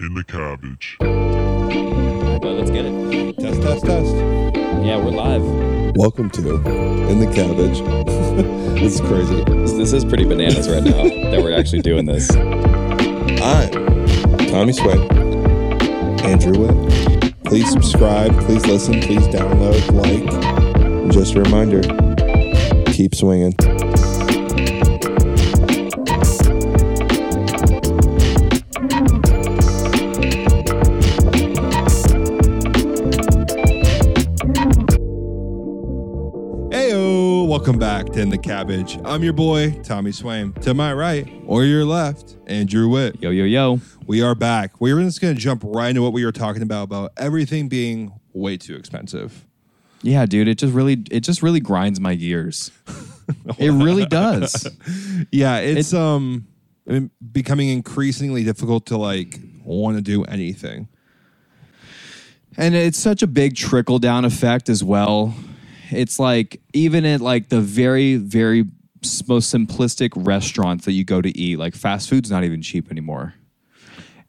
in the cabbage. But let's get it. Test, test, test. Yeah, we're live. Welcome to In the Cabbage. this is crazy. This, this is pretty bananas right now that we're actually doing this. I'm Tommy Swaim, Andrew Witt. Please subscribe, please listen, please download, like. And just a reminder keep swinging. Welcome back to In the Cabbage. I'm your boy, Tommy Swaim. To my right or your left, Andrew Witt. Yo, yo, yo. We are back. We're just going to jump right into what we were talking about about everything being way too expensive. Yeah, dude, it just really it just really grinds my gears. it really does. Yeah, it's um I mean, becoming increasingly difficult to like want to do anything. And it's such a big trickle down effect as well. It's like even at like the very very most simplistic restaurants that you go to eat, like fast food's not even cheap anymore.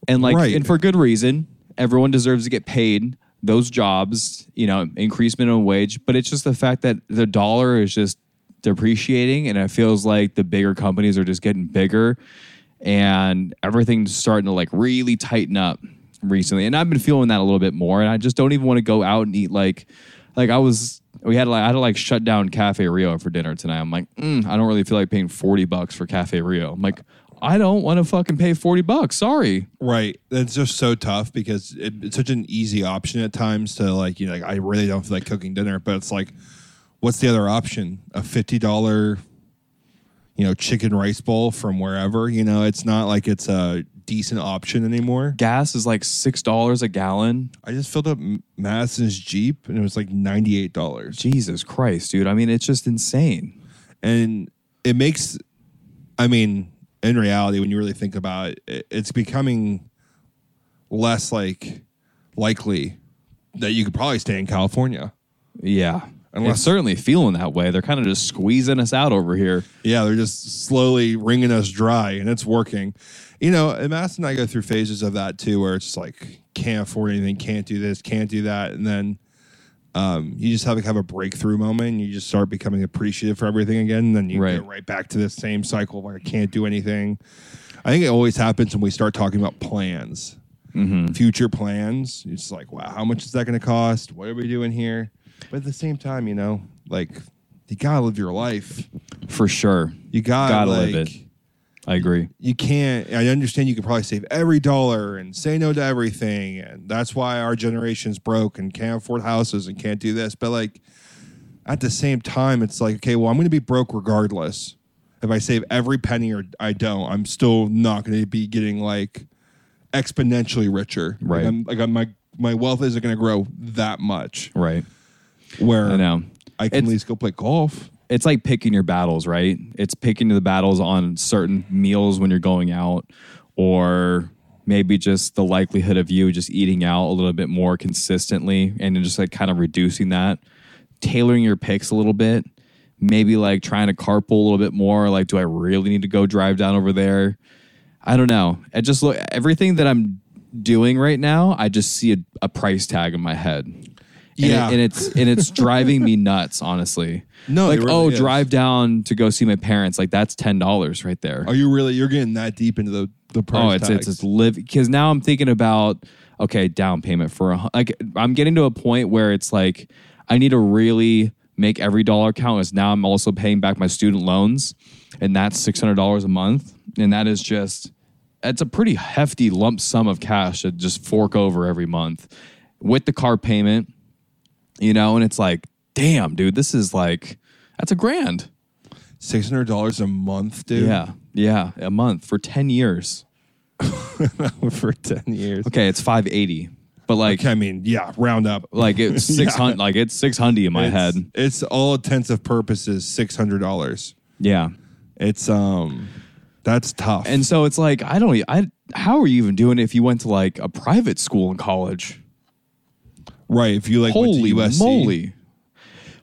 And like Right. and for good reason. Everyone deserves to get paid those jobs, you know, increase minimum wage, but it's just the fact that the dollar is just depreciating and it feels like the bigger companies are just getting bigger and everything's starting to like really tighten up recently and i've been feeling that a little bit more and i just don't even want to go out and eat like like i was we had like i had to like shut down cafe rio for dinner tonight. I'm like mm, i don't really feel like paying 40 bucks for cafe rio. I'm like i don't want to fucking pay 40 bucks. Sorry. Right. That's just so tough because it, it's such an easy option at times to like, you know, like I really don't feel like cooking dinner, but it's like, what's the other option? A $50, you know, chicken rice bowl from wherever, you know, it's not like it's a decent option anymore. gas is like six dollars a gallon. I just filled up Madison's Jeep and it was like $98. jesus christ dude. I mean it's just insane. And it makes i mean in reality when you really think about it it's becoming less like likely that you could probably stay in california. Yeah Unless- it's certainly feeling that way. They're kind of just squeezing us out over here. Yeah they're just slowly wringing us dry and it's working. You know and Madison and i go through phases of that too where it's just like can't afford anything can't do this can't do that and then um, you just have to have a breakthrough moment and you just start becoming appreciative for everything again and then you Right. get right back to this same cycle where i can't do anything. I think it always happens when we start talking about plans. Future plans. It's like wow how much is that going to cost? What are we doing here but at the same time you know like you gotta live your life. For sure. You gotta, Gotta like, live it. i agree. you can't i understand you could probably save every dollar and say no to everything and that's why our generation's broke and can't afford houses and can't do this. But like at the same time it's like okay well i'm going to be broke regardless. If i save every penny or i don't i'm still not going to be getting like exponentially richer. Right. like, I'm, like I'm, my my wealth isn't going to grow that much. Right where i know i can It's- at least go play golf it's like picking your battles, right? It's picking the battles on certain meals when you're going out, or maybe just the likelihood of you just eating out a little bit more consistently and then just like kind of reducing that, tailoring your picks a little bit, maybe like trying to carpool a little bit more. Like, do I really need to go drive down over there? I don't know. I just look everything that I'm doing right now, I just see a, a price tag in my head. And it- Yeah. and it's and it's driving me nuts, honestly. No, like oh, really oh, is. drive down to go see my parents. Like that's ten dollars right there. are you really you're getting that deep into the the price oh, it's tags. it's it's live because now I'm thinking about okay, down payment for a like I'm getting to a point where it's like I need to really make every dollar count. As now I'm also paying back my student loans, and that's six hundred dollars a month, and that is just it's a pretty hefty lump sum of cash to just fork over every month with the car payment, you know, and it's like, damn, dude, this is like that's a grand. Six hundred dollars a month, dude. Yeah, yeah, a month for ten years. for ten years. Okay, it's five eighty, but like, Okay, I mean, yeah, round up. like it's six hundred, like it's six hundred in my it's, head. It's all intents of purposes six hundred dollars. Yeah, It's um, that's tough. and so it's like I don't, I how are you even doing it if you went to like a private school in college? Right, if you like Holy went to USC, moly!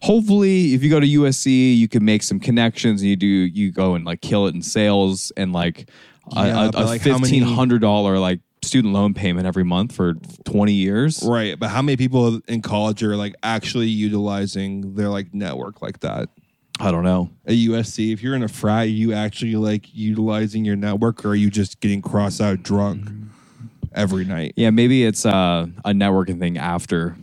Hopefully, if you go to USC, you can make some connections. And you do, you go and like kill it in sales and like Yeah, a, but, a, like, how many- fifteen hundred dollar like student loan payment every month for 20 years. Right, but how many people in college are like actually utilizing their like network like that? I don't know. At USC, if you're in a frat, are you actually like utilizing your network, or are you just getting cross out drunk mm-hmm. Every night? Yeah, maybe it's uh, a networking thing after.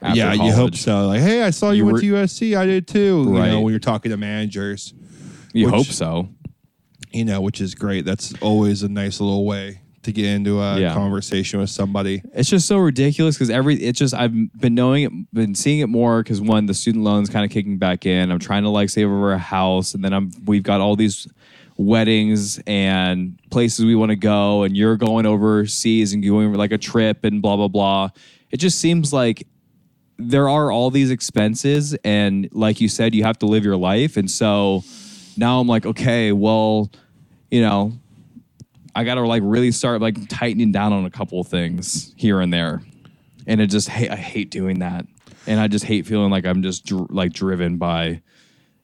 after yeah, you hope so. Like, hey, I saw you, You went were- to USC. I did too. You Right. know, when you're talking to managers, You which- hope so. you know, which is great. That's always a nice little way to get into a Yeah. conversation with somebody. It's just so ridiculous because every it's just I've been knowing it, been seeing it more because one the student loans kind of kicking back in. I'm trying to like save over a house, and then I'm we've got all these weddings and places we want to go, and you're going overseas and going like a trip and blah blah blah. It just seems like there are all these expenses, and like you said, you have to live your life, and so now I'm like, okay, well, you know, I got to like really start like tightening down on a couple of things here and there, and it just I hate doing that, and I just hate feeling like I'm just dr- like driven by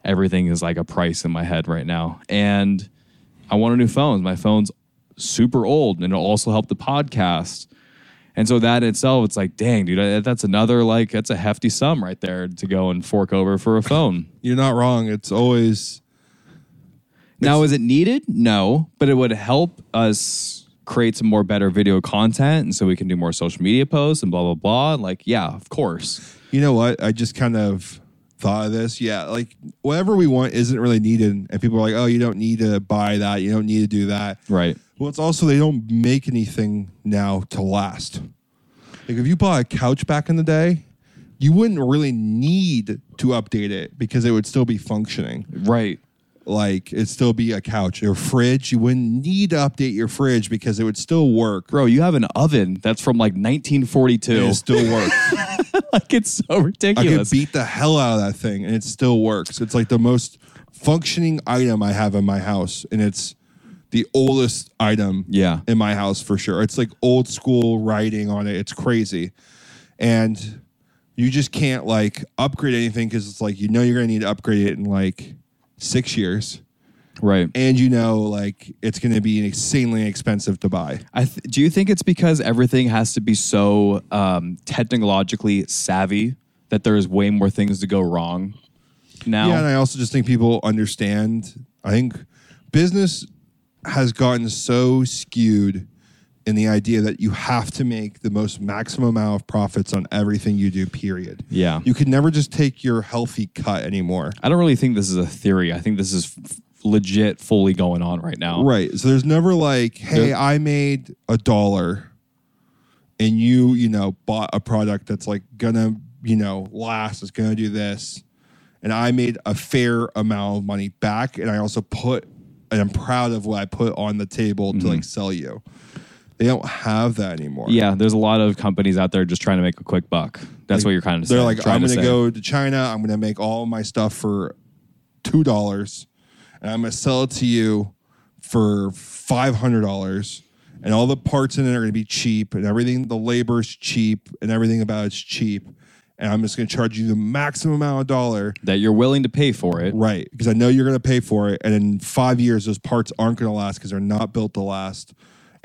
everything is like a price in my head right now, and I want a new phone. My phone's super old, and it'll also help the podcast. And so that in itself, it's like, dang, dude, that- that's another like that's a hefty sum right there to go and fork over for a phone. You're not wrong. It's always Now, is it needed? No, but it would help us create some more better video content, and so we can do more social media posts and blah blah blah. Like, yeah, of course. You know what? I just kind of thought of this. Yeah, like whatever we want isn't really needed, and people are like, "Oh, you don't need to buy that. You don't need to do that." Right. Well, it's also they don't make anything now to last. Like if you bought a couch back in the day, you wouldn't really need to update it because it would still be functioning. Right. Like it'd still be a couch. Your fridge, you wouldn't need to update your fridge because it would still work. Bro, you have an oven that's from like 1942. It still works. like it's so ridiculous. I could beat the hell out of that thing and it still works. It's like the most functioning item I have in my house, and it's the oldest item Yeah. in my house for sure. It's like old school writing on it. It's crazy. And you just can't like upgrade anything because it's like you know you're gonna need to upgrade it in like six years. Right. And you know like it's gonna be insanely expensive to buy. I th- do you think it's because everything has to be so um, technologically savvy that there's way more things to go wrong now? Yeah, and I also just think people understand. I think business has gotten so skewed in the idea that you have to make the most maximum amount of profits on everything you do, period. Yeah. You can never just take your healthy cut anymore. I don't really think this is a theory. I think this is f- legit, fully going on right now. Right. So there's never like, hey, There- I made a dollar and you, you know, bought a product that's like gonna, you know, last, it's gonna do this. And I made a fair amount of money back. And I also put, and I'm proud of what I put on the table to like sell you. They don't have that anymore. Mm-hmm. Yeah, there's a lot of companies out there just trying to make a quick buck. That's what you're kind of They're saying. like, trying I'm to going to say. go to China. I'm going to make all my stuff for two dollars, and I'm going to sell it to you for five hundred dollars. And all the parts in it are going to be cheap, and everything, the labor's cheap, and everything about it's cheap. And I'm just going to charge you the maximum amount of dollar, that you're willing to pay for it. right? Because I know you're going to pay for it. And in five years, those parts aren't going to last because they're not built to last.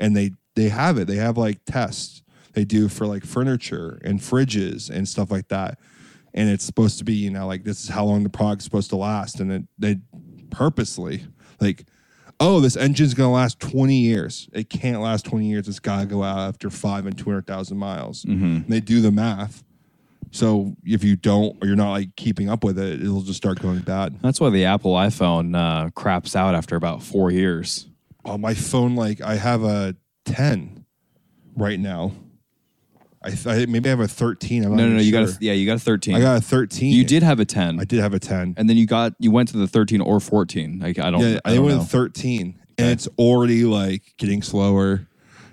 And they they have it. They have like tests they do for like furniture and fridges and stuff like that. And it's supposed to be, you know, like this is how long the product's supposed to last. And it, they purposely like, oh, this engine's gonna last 20 years. It can't last 20 years. It's gotta go out after five and 200,000 miles. And they do the math. So if you don't, or you're not like keeping up with it, it'll just start going bad. That's why the Apple iPhone uh, craps out after about four years. on my phone like i have a 10 right now i, th- I maybe i have a 13 I'm not No, no, no. You got a, yeah, you got a 13. i got a 13 you did have a 10, i did have a 10 and then you got you went to the 13 or 14. Like I don't. yeah I i went know. 13 and it's already like getting slower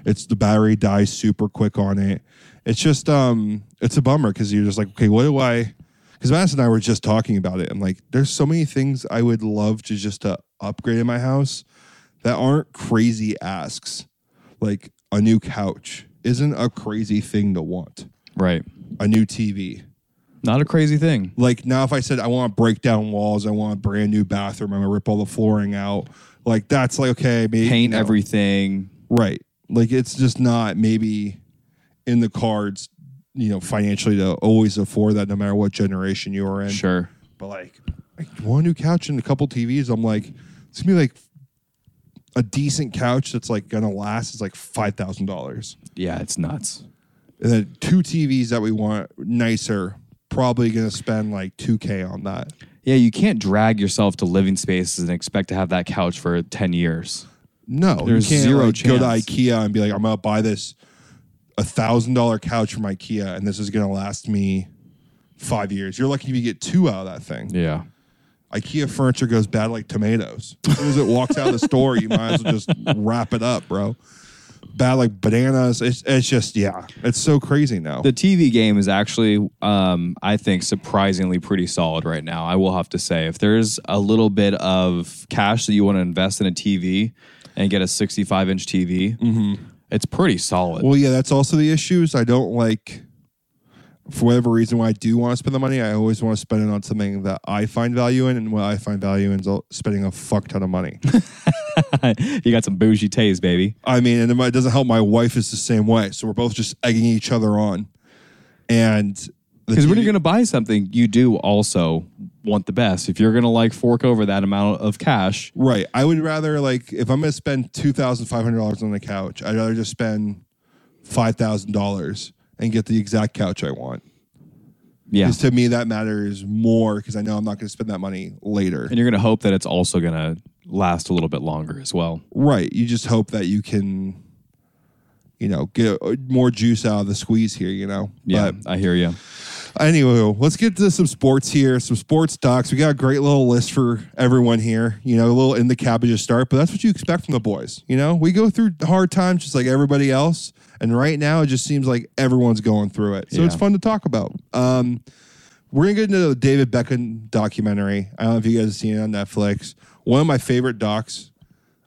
it's the battery dies super quick on it it's just um it's a bummer because you're just like okay what do i because Mass and I were just talking about it. I'm like, there's so many things I would love to just to upgrade in my house that aren't crazy asks. Like a new couch isn't a crazy thing to want. right. A new TV. Not a crazy thing. Like now, if I said I want to break down walls, I want a brand new bathroom, I'm gonna rip all the flooring out. Like that's like okay, maybe Paint everything. right. Like it's just not maybe in the cards, you know, financially to always afford that no matter what generation you are in. Sure. But like, like one new couch and a couple TVs, I'm like, it's gonna be like a decent couch that's like gonna last is like five thousand dollars. Yeah, it's nuts. And then two TVs that we want nicer, probably gonna spend like two K on that. Yeah, you can't drag yourself to living spaces and expect to have that couch for 10 years. No, There's you can't zero like, go to. IKEA and be like, I'm gonna buy this a thousand dollar couch from IKEA, and this is gonna last me five years. You're lucky if you get two out of that thing. Yeah. IKEA furniture goes bad like tomatoes. As soon as it walks out of the store, you might as well just wrap it up, bro. Bad like bananas. It's, it's just yeah, it's so crazy now. The TV game is actually, um, I think, surprisingly pretty solid right now. I will have to say, if there's a little bit of cash that you want to invest in a TV and get a 65 inch TV, it's pretty solid. well, yeah, that's also the issues. I don't like for whatever reason why I do want to spend the money. I always want to spend it on something that I find value in, and what I find value in is spending a fuck ton of money. you got some bougie taste, baby. I mean, and it doesn't help. My wife is the same way, so we're both just egging each other on. And Because when you're going to buy something, you do also want the best. If you're going to like fork over that amount of cash, Right. I would rather like if I'm going to spend two thousand five hundred dollars on the couch, I'd rather just spend five thousand dollars and get the exact couch I want. yeah. Because to me, that matters more because I know I'm not going to spend that money later. And you're going to hope that it's also going to last a little bit longer as well. Right. You just hope that you can, you know, get uh, more juice out of the squeeze here. You know. Yeah, But I hear you. Anyway, let's get to some sports here, some sports docs. We got a great little list for everyone here. You know, a little in the cabbage to start, but that's what you expect from the boys. You know, we go through hard times just like everybody else, and right now it just seems like everyone's going through it. So it's fun to talk about. Um, we're gonna get into the David Beckham documentary. I don't know if you guys have seen it on Netflix. One of my favorite docs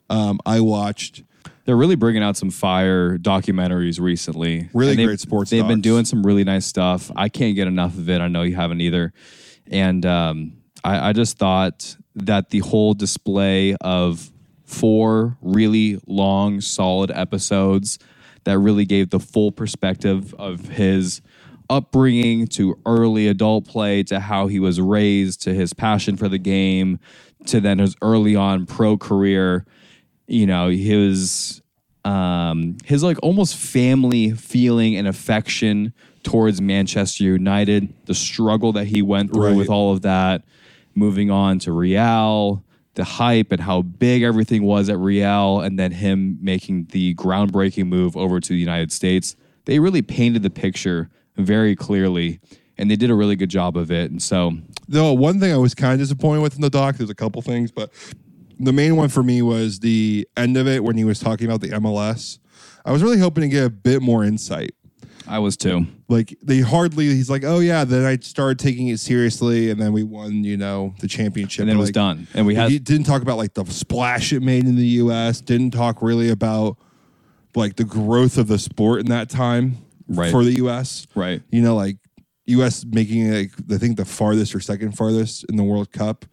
um, I watched. They're really bringing out some fire documentaries recently. Really great sports They've been doing some really nice stuff. I can't get enough of it. I know you haven't either. And um, I, I just thought that the whole display of four really long, solid episodes that really gave the full perspective of his upbringing to early adult play to how he was raised to his passion for the game to then his early on pro career you know his um his like almost family feeling and affection towards Manchester United the struggle that he went through Right. with all of that moving on to Real the hype and how big everything was at Real and then him making the groundbreaking move over to the United States they really painted the picture very clearly and they did a really good job of it and so Though one thing I was kind of disappointed with in the doc, there's a couple things, but the main one for me was the end of it when he was talking about the MLS. I was really hoping to get a bit more insight. I was too Like they hardly, he's like, oh yeah. Then I started taking it seriously, and then we won, you know, the championship. and then it was like, done and we had he didn't talk about like the splash it made in the U.S. Didn't talk really about like the growth of the sport in that time Right. for the U.S. right You know, like U.S. making like I think the farthest or second farthest in the World Cup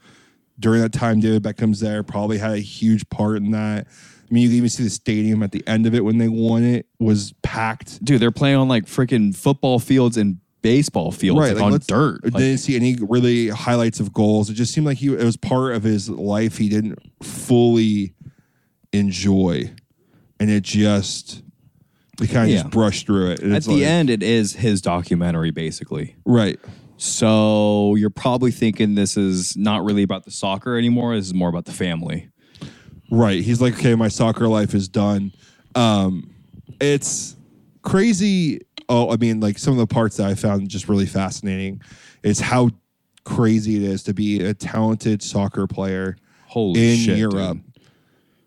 during that time. David Beckham's there, probably had a huge part in that. I mean, you can even see the stadium at the end of it when they won it was packed. dude, they're playing on like freaking football fields and baseball fields like, on dirt. Like, didn't see any really highlights of goals. It just seemed like he it was part of his life he didn't fully enjoy, and it just we kind of Yeah. just brushed through it. At the like- end, it is his documentary, basically. right? So you're probably thinking this is not really about the soccer anymore. This is more about the family. Right. He's like, okay, my soccer life is done. Um, it's crazy. Oh, I mean, like some of the parts that I found just really fascinating is how crazy it is to be a talented soccer player Holy in shit, Europe dude.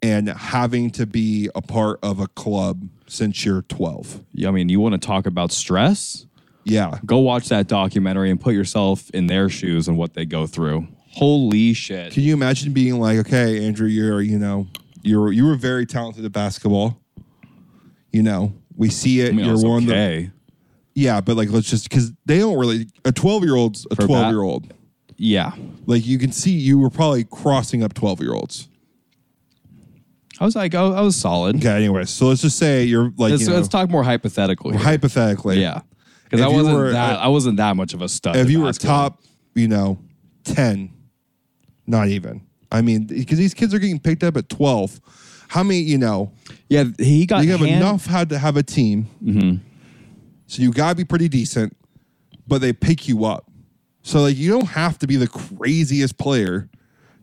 and having to be a part of a club since you're 12. Yeah, I mean, you want to talk about stress? Yeah. Go watch that documentary and put yourself in their shoes and what they go through. Holy shit. Can you imagine being like, okay, Andrew, you're, you know, you're you were very talented at basketball. You know, we see it. I mean, you're one of the. Yeah, but like let's just because they don't really a twelve year old's a For twelve year old. Yeah. Like you can see you were probably crossing up twelve year olds. I was like, oh, I was solid. Okay, anyways, so let's just say you're like Let's, you know, let's talk more hypothetical. Here. hypothetically. yeah, because I wasn't were, that. uh, I wasn't that much of a stud. If you were top, you know, ten, not even. I mean, because these kids are getting picked up at twelve. How many? You know, yeah, he got you have hand- enough had to have a team. Mm-hmm. So you gotta be pretty decent, but they pick you up. So like you don't have to be the craziest player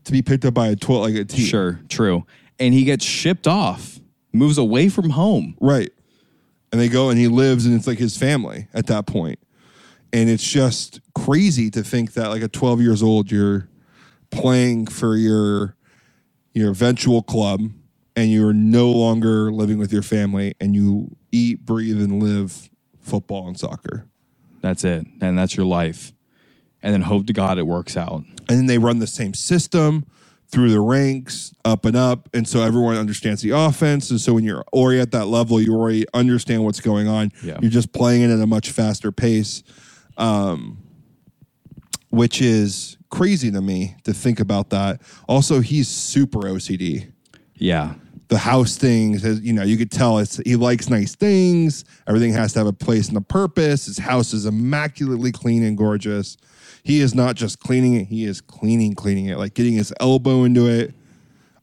to be picked up by a twelve like a team. Sure, true. And he gets shipped off, moves away from home. Right. And they go and he lives and it's like his family at that point. And it's just crazy to think that like at 12 years old you're playing for your your eventual club and you're no longer living with your family and you eat, breathe and live football and soccer. That's it, and that's your life. And then hope to God it works out. And then they run the same system through the ranks, up and up. And so everyone understands the offense. And so when you're already at that level, you already understand what's going on. Yeah. You're just playing it at a much faster pace, um, which is crazy to me to think about that. Also, he's super OCD. Yeah, The house things, you know, you could tell it's he likes nice things. Everything has to have a place and a purpose. His house is immaculately clean and gorgeous. He is not just cleaning it; he is cleaning, cleaning it, like getting his elbow into it.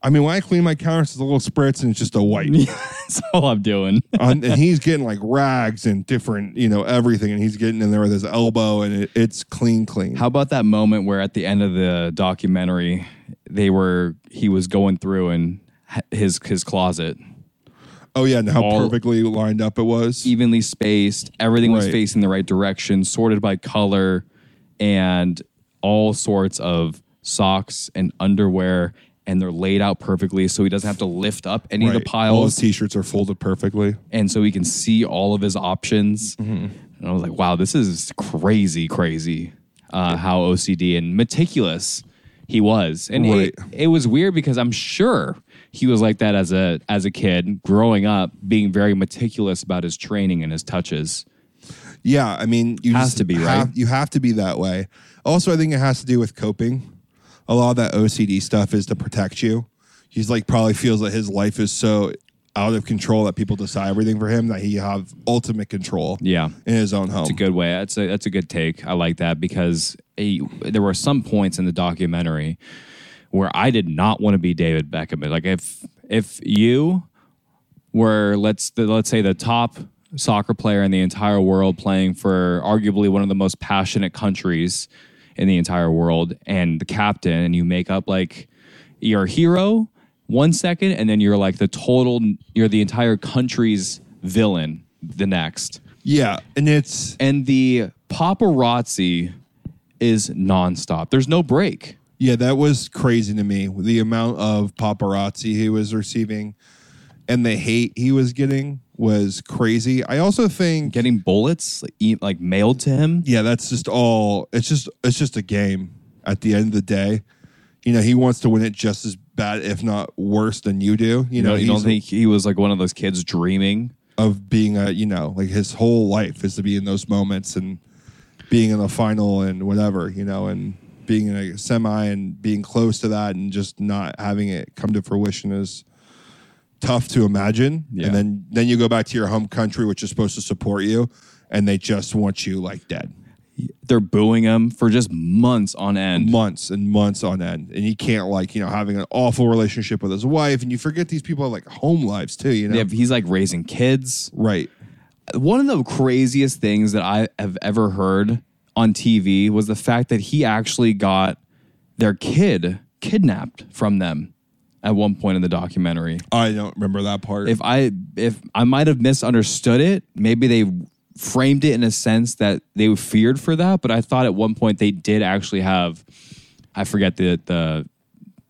I mean, when I clean my counters, it's a little spritz and it's just a white. that's all I'm doing. On- um, and he's getting like rags and different, you know, everything, and he's getting in there with his elbow, and it, it's clean, clean. How about that moment where at the end of the documentary, they were he was going through and his his closet oh yeah, and how all- perfectly lined up it was. evenly spaced, everything was facing the right direction, sorted by color, and all sorts of socks and underwear, and they're laid out perfectly so he doesn't have to lift up any of Right. the All his piles, t-shirts are folded perfectly. and so he can see all of his options. Mm-hmm. And I was like, wow, this is crazy, crazy. Uh, how OCD and meticulous he was, and Right. it, it was weird because I'm sure he was like that as a as a kid growing up, being very meticulous about his training and his touches. Yeah, I mean, you Has just to be, have- right? You have to be that way. Also, I think it has to do with coping. A lot of that OCD stuff is to protect you. He's like probably feels that his life is so out of control that people decide everything for him that he have ultimate control. Yeah. in his own home. It's a good way. That's a that's a good take. I like that because eh, there were some points in the documentary where I did not want to be David Beckham. Like if if you were let's let's say the top soccer player in the entire world playing for arguably one of the most passionate countries in the entire world and the captain and you make up like you're hero one second and then you're like the total you're the entire country's villain the next yeah, and it's and the paparazzi is nonstop. There's no break. yeah that was crazy to me. The amount of paparazzi he was receiving and the hate he was getting was crazy. I also think Getting bullets like, e- like mailed to him. yeah, that's just all. It's just it's just a game. At the end of the day, you know, he wants to win it just as bad, if not worse, than you do. You know, know, you don't think he was like one of those kids dreaming? of being a you know like his whole life is to be in those moments and being in the final and whatever you know and being in a semi and being close to that and just not having it come to fruition is tough to imagine. Yeah. and then then you go back to your home country which is supposed to support you and they just want you like dead. They're booing him for just months on end. months and months on end. And he can't like you know having an awful relationship with his wife. And you forget these people have like home lives too you know? Yeah, he's like raising kids. right. One of the craziest things that I have ever heard on TV was the fact that he actually got their kid kidnapped from them at one point in the documentary. i don't remember that part if I if I might have misunderstood it, maybe they framed it in a sense that they feared for that. But I thought at one point they did actually have, I forget the the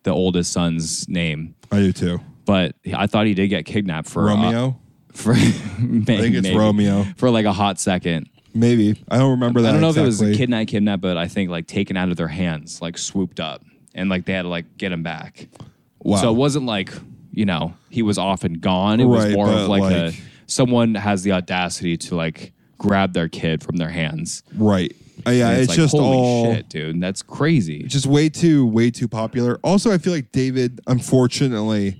the oldest son's name, i do too but I thought he did get kidnapped for uh, romeo for I think it's Romeo. for like a hot second. Maybe I don't remember that. I don't know if it was exactly. a kidnap, kidnap, but I think like taken out of their hands, like swooped up, and like they had to like get him back. Wow. So it wasn't like you know he was off and gone. It was Right, more but, of like, a like- someone has the audacity to like grab their kid from their hands. right. Uh, yeah, And it's, like, just holy all shit, dude. That's crazy. just way too way too popular. Also, I feel like David, unfortunately,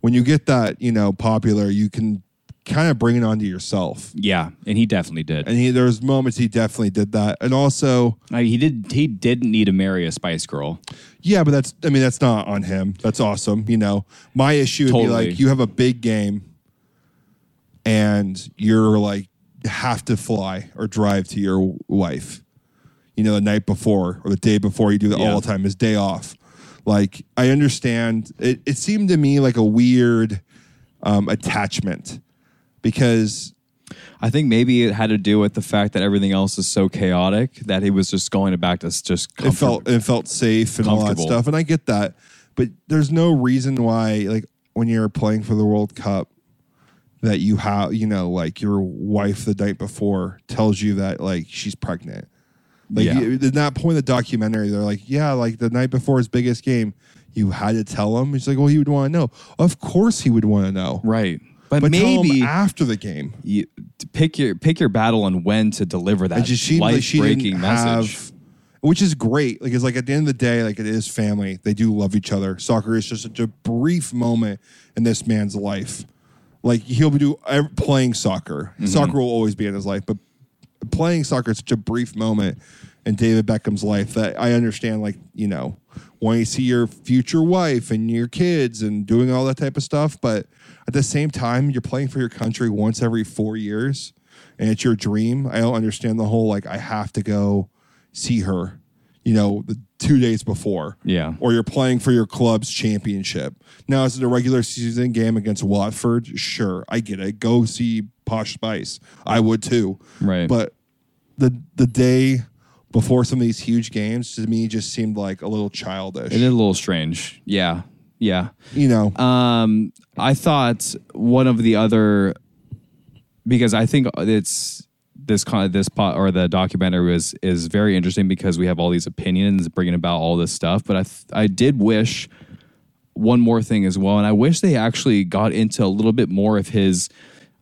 when you get that, you know, popular, you can kind of bring it onto yourself. Yeah, and he definitely did. And he, there's moments he definitely did that. And also, he did. He didn't need to marry a Spice Girl. yeah, but that's, I mean, that's not on him. That's awesome. You know, my issue would Totally. be like, you have a big game and you're like, have to fly or drive to your wife, you know, the night before or the day before you do that Yeah. all the time, his day off. Like, I understand. It, it seemed to me like a weird um, attachment because I think maybe it had to do with the fact that everything else is so chaotic that he was just going back to just it felt it felt safe and all that Comfortable. stuff and i get that. But there's no reason why like when you're playing for the world cup that you have you know like your wife the night before tells you that like she's pregnant. Like Yeah. you, at that point in the documentary they're like yeah like the night before his biggest game. You had to tell him? He's like well he would want to know. Of course he would want to know. Right. But, but maybe after the game you pick your pick your battle on when to deliver that life breaking message. have, which is great. Like it's like at the end of the day, like it is family. They do love each other. Soccer is just such a brief moment in this man's life. Like he'll be do playing soccer. Mm-hmm. Soccer will always be in his life, but playing soccer is such a brief moment in David Beckham's life that I understand. Like you know, when you see your future wife and your kids and doing all that type of stuff, but at the same time, you're playing for your country once every four years, and it's your dream. I don't understand the whole like I have to go see her, you know, the two days before. Yeah. Or you're playing for your club's championship. Now, is it a regular season game against Watford? Sure, I get it. Go see Posh Spice. I would too. Right. But the the day before some of these huge games to me just seemed like a little childish. It is a little strange. Yeah. Yeah. You know, Um, I thought one of the other because I think it's this kind this pot or the documentary was is very interesting because we have all these opinions bringing about all this stuff. But I th- I did wish one more thing as well, and I wish they actually got into a little bit more of his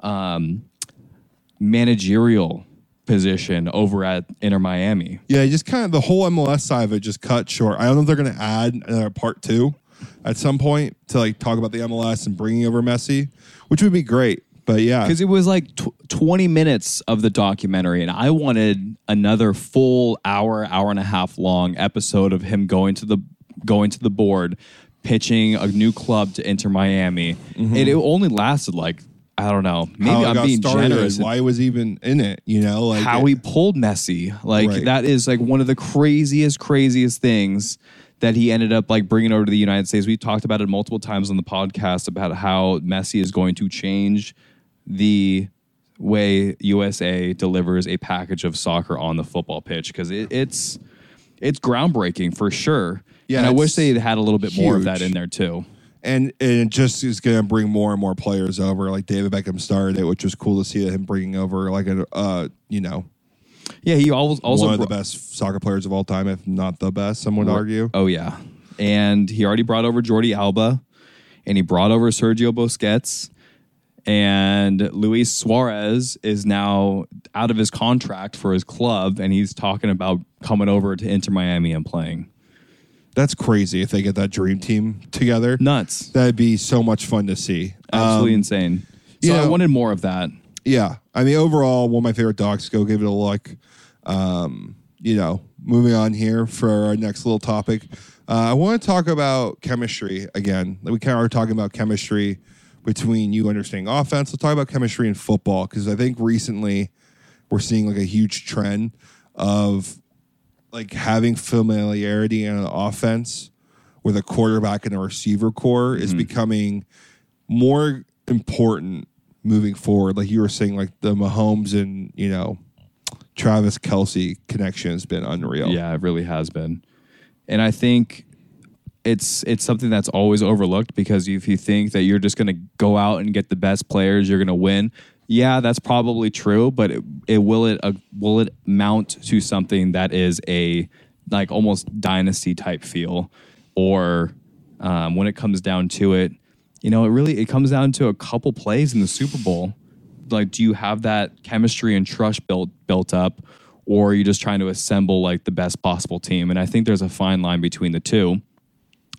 um, managerial position over at Inter Miami. yeah, just kind of the whole MLS side of it just cut short. I don't know if they're going to add another part two at some point to like talk about the MLS and bringing over Messi, which would be great. But yeah, because it was like tw- 20 minutes of the documentary and i wanted another full hour hour and a half long episode of him going to the going to the board pitching a new club to Inter Miami. Mm-hmm. And it only lasted like i don't know maybe how i'm being started, generous why he was even in it, you know, like how he pulled Messi. Like Right. that is like one of the craziest, craziest things that he ended up like bringing over to the United States. We talked about it multiple times on the podcast about how Messi is going to change the way USA delivers a package of soccer on the football pitch because it, it's it's groundbreaking for sure. Yeah, and I wish they had had a little bit more of that in there too. And, and it just is going to bring more and more players over. Like David Beckham started it, which was cool to see him bringing over like a uh, you know Yeah, he always also one of the best soccer players of all time, if not the best. Some would argue. Oh yeah, and he already brought over Jordi Alba, and he brought over Sergio Busquets, and Luis Suarez is now out of his contract for his club, and he's talking about coming over to Inter Miami and playing. That's crazy if they get that dream team together. Nuts, That'd be so much fun to see. absolutely Um, insane. So you I wanted more of that. yeah, I mean, overall, one of my favorite docs. Go give it a look. Um, you know, moving on here for our next little topic. Uh, I want to talk about chemistry again. We kind of are talking about chemistry between you understanding offense. Let's talk about chemistry in football because I think recently we're seeing like a huge trend of like having familiarity in an offense with a quarterback and a receiver corps is mm-hmm. becoming more important moving forward. Like you were saying, like the Mahomes and you know Travis Kelce connection has been unreal. Yeah, it really has been. And I think it's it's something that's always overlooked because if you think that you're just going to go out and get the best players, you're going to win. Yeah, that's probably true, but it, it will it uh, will it mount to something that is a like almost dynasty type feel, or um, when it comes down to it, you know, it really it comes down to a couple plays in the Super Bowl. Like, do you have that chemistry and trust built built up, or are you just trying to assemble like the best possible team? And I think there's a fine line between the two.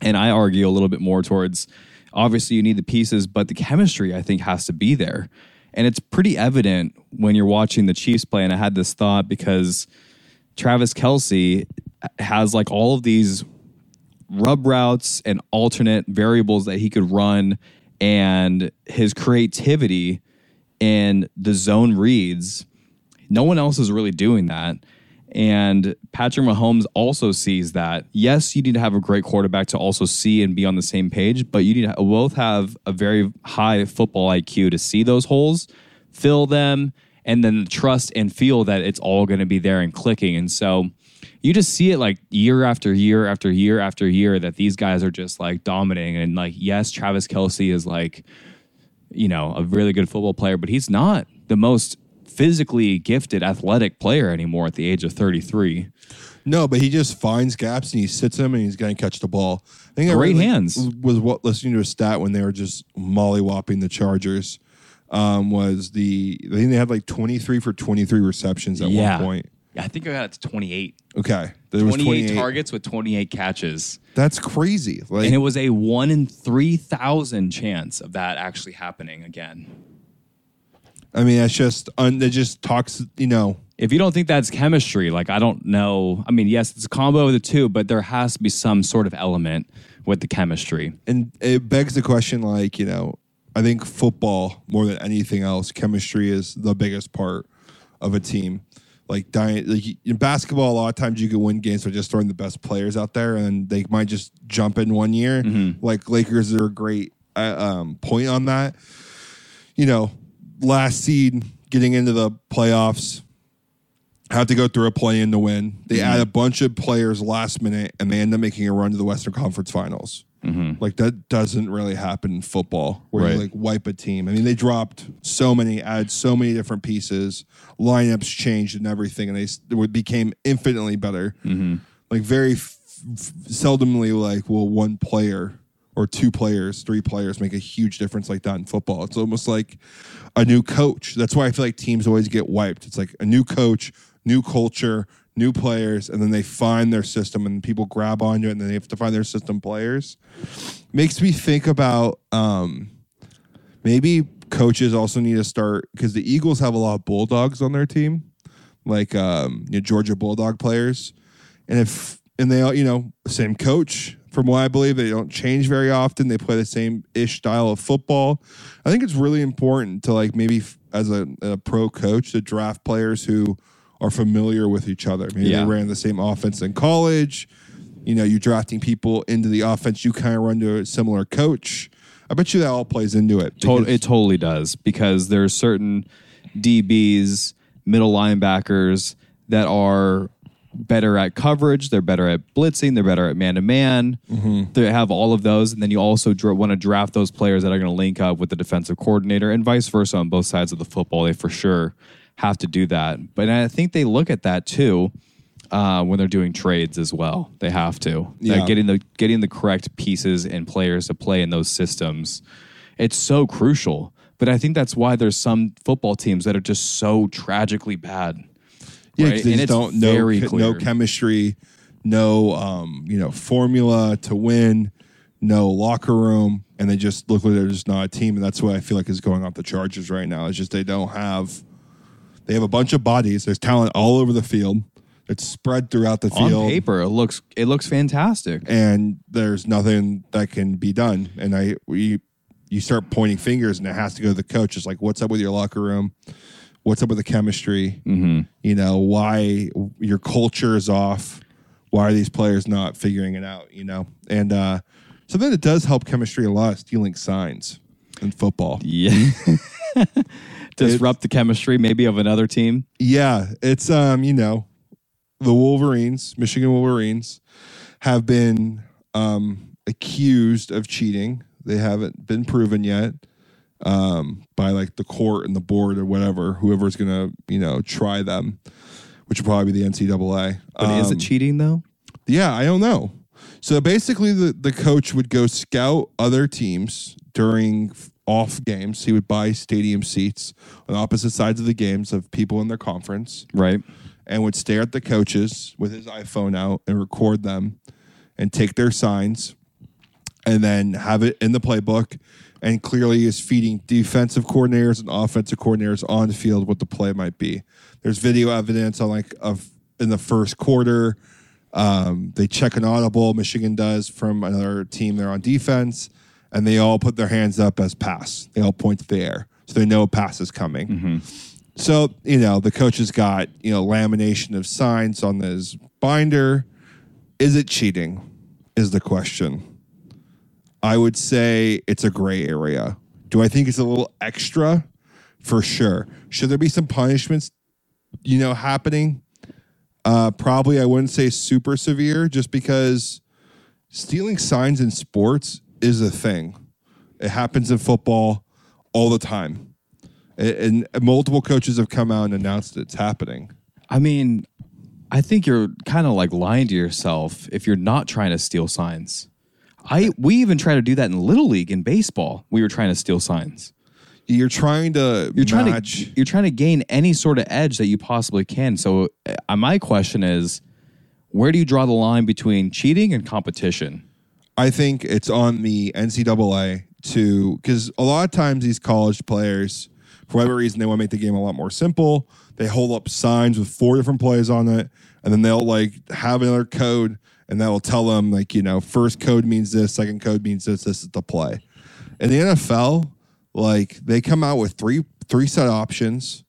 And I argue a little bit more towards obviously you need the pieces, but the chemistry I think has to be there. And it's pretty evident when you're watching the Chiefs play. And I had this thought because Travis Kelce has like all of these rub routes and alternate variables that he could run, and his creativity in the zone reads. No one else is really doing that. And Patrick Mahomes also sees that. Yes, you need to have a great quarterback to also see and be on the same page, but you need to both have a very high football IQ to see those holes, fill them, and then trust and feel that it's all going to be there and clicking. And so you just see it like year after year after year after year that these guys are just like dominating. And like, yes, Travis Kelce is like, you know, a really good football player, but he's not the most physically gifted athletic player anymore at the age of 33. No, but he just finds gaps and he sits him and he's going to catch the ball. I think Great read, like, hands. Was what listening to a stat when they were just mollywhopping the Chargers. Um, was the I think they had like twenty three for twenty three receptions at Yeah. one point. Yeah, I think I got it to 28. Okay, there was 28, twenty eight. targets with 28 catches. That's crazy. Like And it was a 1 in 3,000 chance of that actually happening again. I mean, that's just un, it just talks. You know, If you don't think that's chemistry, like I don't know. I mean, yes, it's a combo of the two, but there has to be some sort of element with the chemistry. and it begs the question. Like you know, I think football more than anything else, chemistry is the biggest part of a team. Like, dying, like in basketball, a lot of times you can win games by just throwing the best players out there, and they might just jump in one year. Like Lakers are a great uh, um, point on that. You know, last seed getting into the playoffs, have to go through a play in to win. They mm-hmm. add a bunch of players last minute, and they end up making a run to the Western Conference Finals. Mm-hmm. Like that doesn't really happen in football, where Right. you like wipe a team. I mean, they dropped so many, added so many different pieces, lineups changed and everything, and they became infinitely better. Mm-hmm. Like very f- f- seldomly, like will one player or two players, three players make a huge difference like that in football. It's almost like a new coach. That's why I feel like teams always get wiped. It's like a new coach, new culture, new players, and then they find their system and people grab onto it and then they have to find their system players. Makes me think about um, maybe coaches also need to start because the Eagles have a lot of Bulldogs on their team, like um, you know, Georgia Bulldog players. And if and they all, you know, same coach. From what I believe, they don't change very often. They play the same ish style of football. I think it's really important to like maybe f- as a, a pro coach to draft players who are familiar with each other. Maybe Yeah. they ran the same offense in college. You know, you're drafting people into the offense. You kind of run to a similar coach. I bet you that all plays into it. Because- it totally does because there's certain DBs, middle linebackers that are better at coverage. They're better at blitzing. They're better at man to man. They have all of those, and then you also dra- want to draft those players that are going to link up with the defensive coordinator, and vice versa on both sides of the football. They for sure have to do that, but I think they look at that too. Uh, when they're doing trades as well, they have to. Yeah. Like getting the getting the correct pieces and players to play in those systems it's so crucial. But I think that's why there's some football teams that are just so tragically bad. Yeah, right? they And just it's don't know no chemistry, no um, you know formula to win, no locker room, and they just look like they're just not a team. And that's what I feel like is going off the Chargers right now. It's just they don't have they have a bunch of bodies. There's talent all over the field. It's spread throughout the field. On paper, it looks it looks fantastic. and there's nothing that can be done. And I we you start pointing fingers, and it has to go to the coach. It's like, what's up with your locker room? What's up with the chemistry? Mm-hmm. You know, why your culture is off? Why are these players not figuring it out? You know, and uh, something that does help chemistry a lot is stealing signs in football. Yeah. Disrupt the chemistry maybe of another team. Yeah, it's um, you know, the Wolverines, Michigan Wolverines, have been um accused of cheating. They haven't been proven yet um by like the court and the board or whatever, whoever's gonna, you know, try them, which would probably be the NCAA. But is Um, it cheating though? yeah, I don't know. So basically, the, the coach would go scout other teams during off games. He would buy stadium seats on opposite sides of the games of people in their conference Right. and would stare at the coaches with his iPhone out and record them and take their signs and then have it in the playbook and clearly is feeding defensive coordinators and offensive coordinators on the field what the play might be. There's video evidence on like of in the first quarter. Um, they check an audible, Michigan does from another team there on defense, and they all put their hands up as pass. They all point to the air. So they know a pass is coming. So, you know, the coach has got, you know, lamination of signs on his binder. Is it cheating? Is the question. I would say it's a gray area. Do I think it's a little extra? For sure. Should there be some punishments, you know, happening? Uh, probably I wouldn't say super severe just because stealing signs in sports is a thing. It happens in football all the time. And, multiple coaches have come out and announced it's happening. I mean, I think you're kind of like lying to yourself if you're not trying to steal signs. I we even try to do that in little league in baseball. We were trying to steal signs. You're trying to You're trying match. to you're trying to gain any sort of edge that you possibly can. So uh, my question is, where do you draw the line between cheating and competition? I think it's on the NCAA to because a lot of times these college players, for whatever reason, they want to make the game a lot more simple. They hold up signs with four different plays on it, and then they'll like have another code, and that will tell them like you know first code means this, second code means this. This is the play. In the NFL, like they come out with three three set options,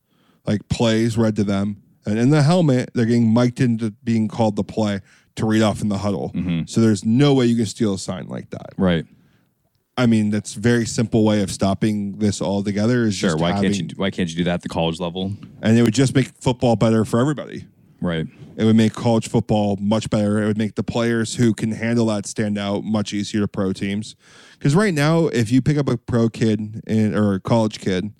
like plays read to them, and in the helmet they're getting mic'd into being called the play to read off in the huddle. Mm-hmm. So there's no way you can steal a sign like that. Right. I mean, that's very simple way of stopping this all together. Is Sure. Why having- can't you why can't you do that at the college level? And it would just make football better for everybody. Right. It would make college football much better. It would make the players who can handle that stand out much easier to pro teams. Because right now, if you pick up a pro kid in, or a college kid,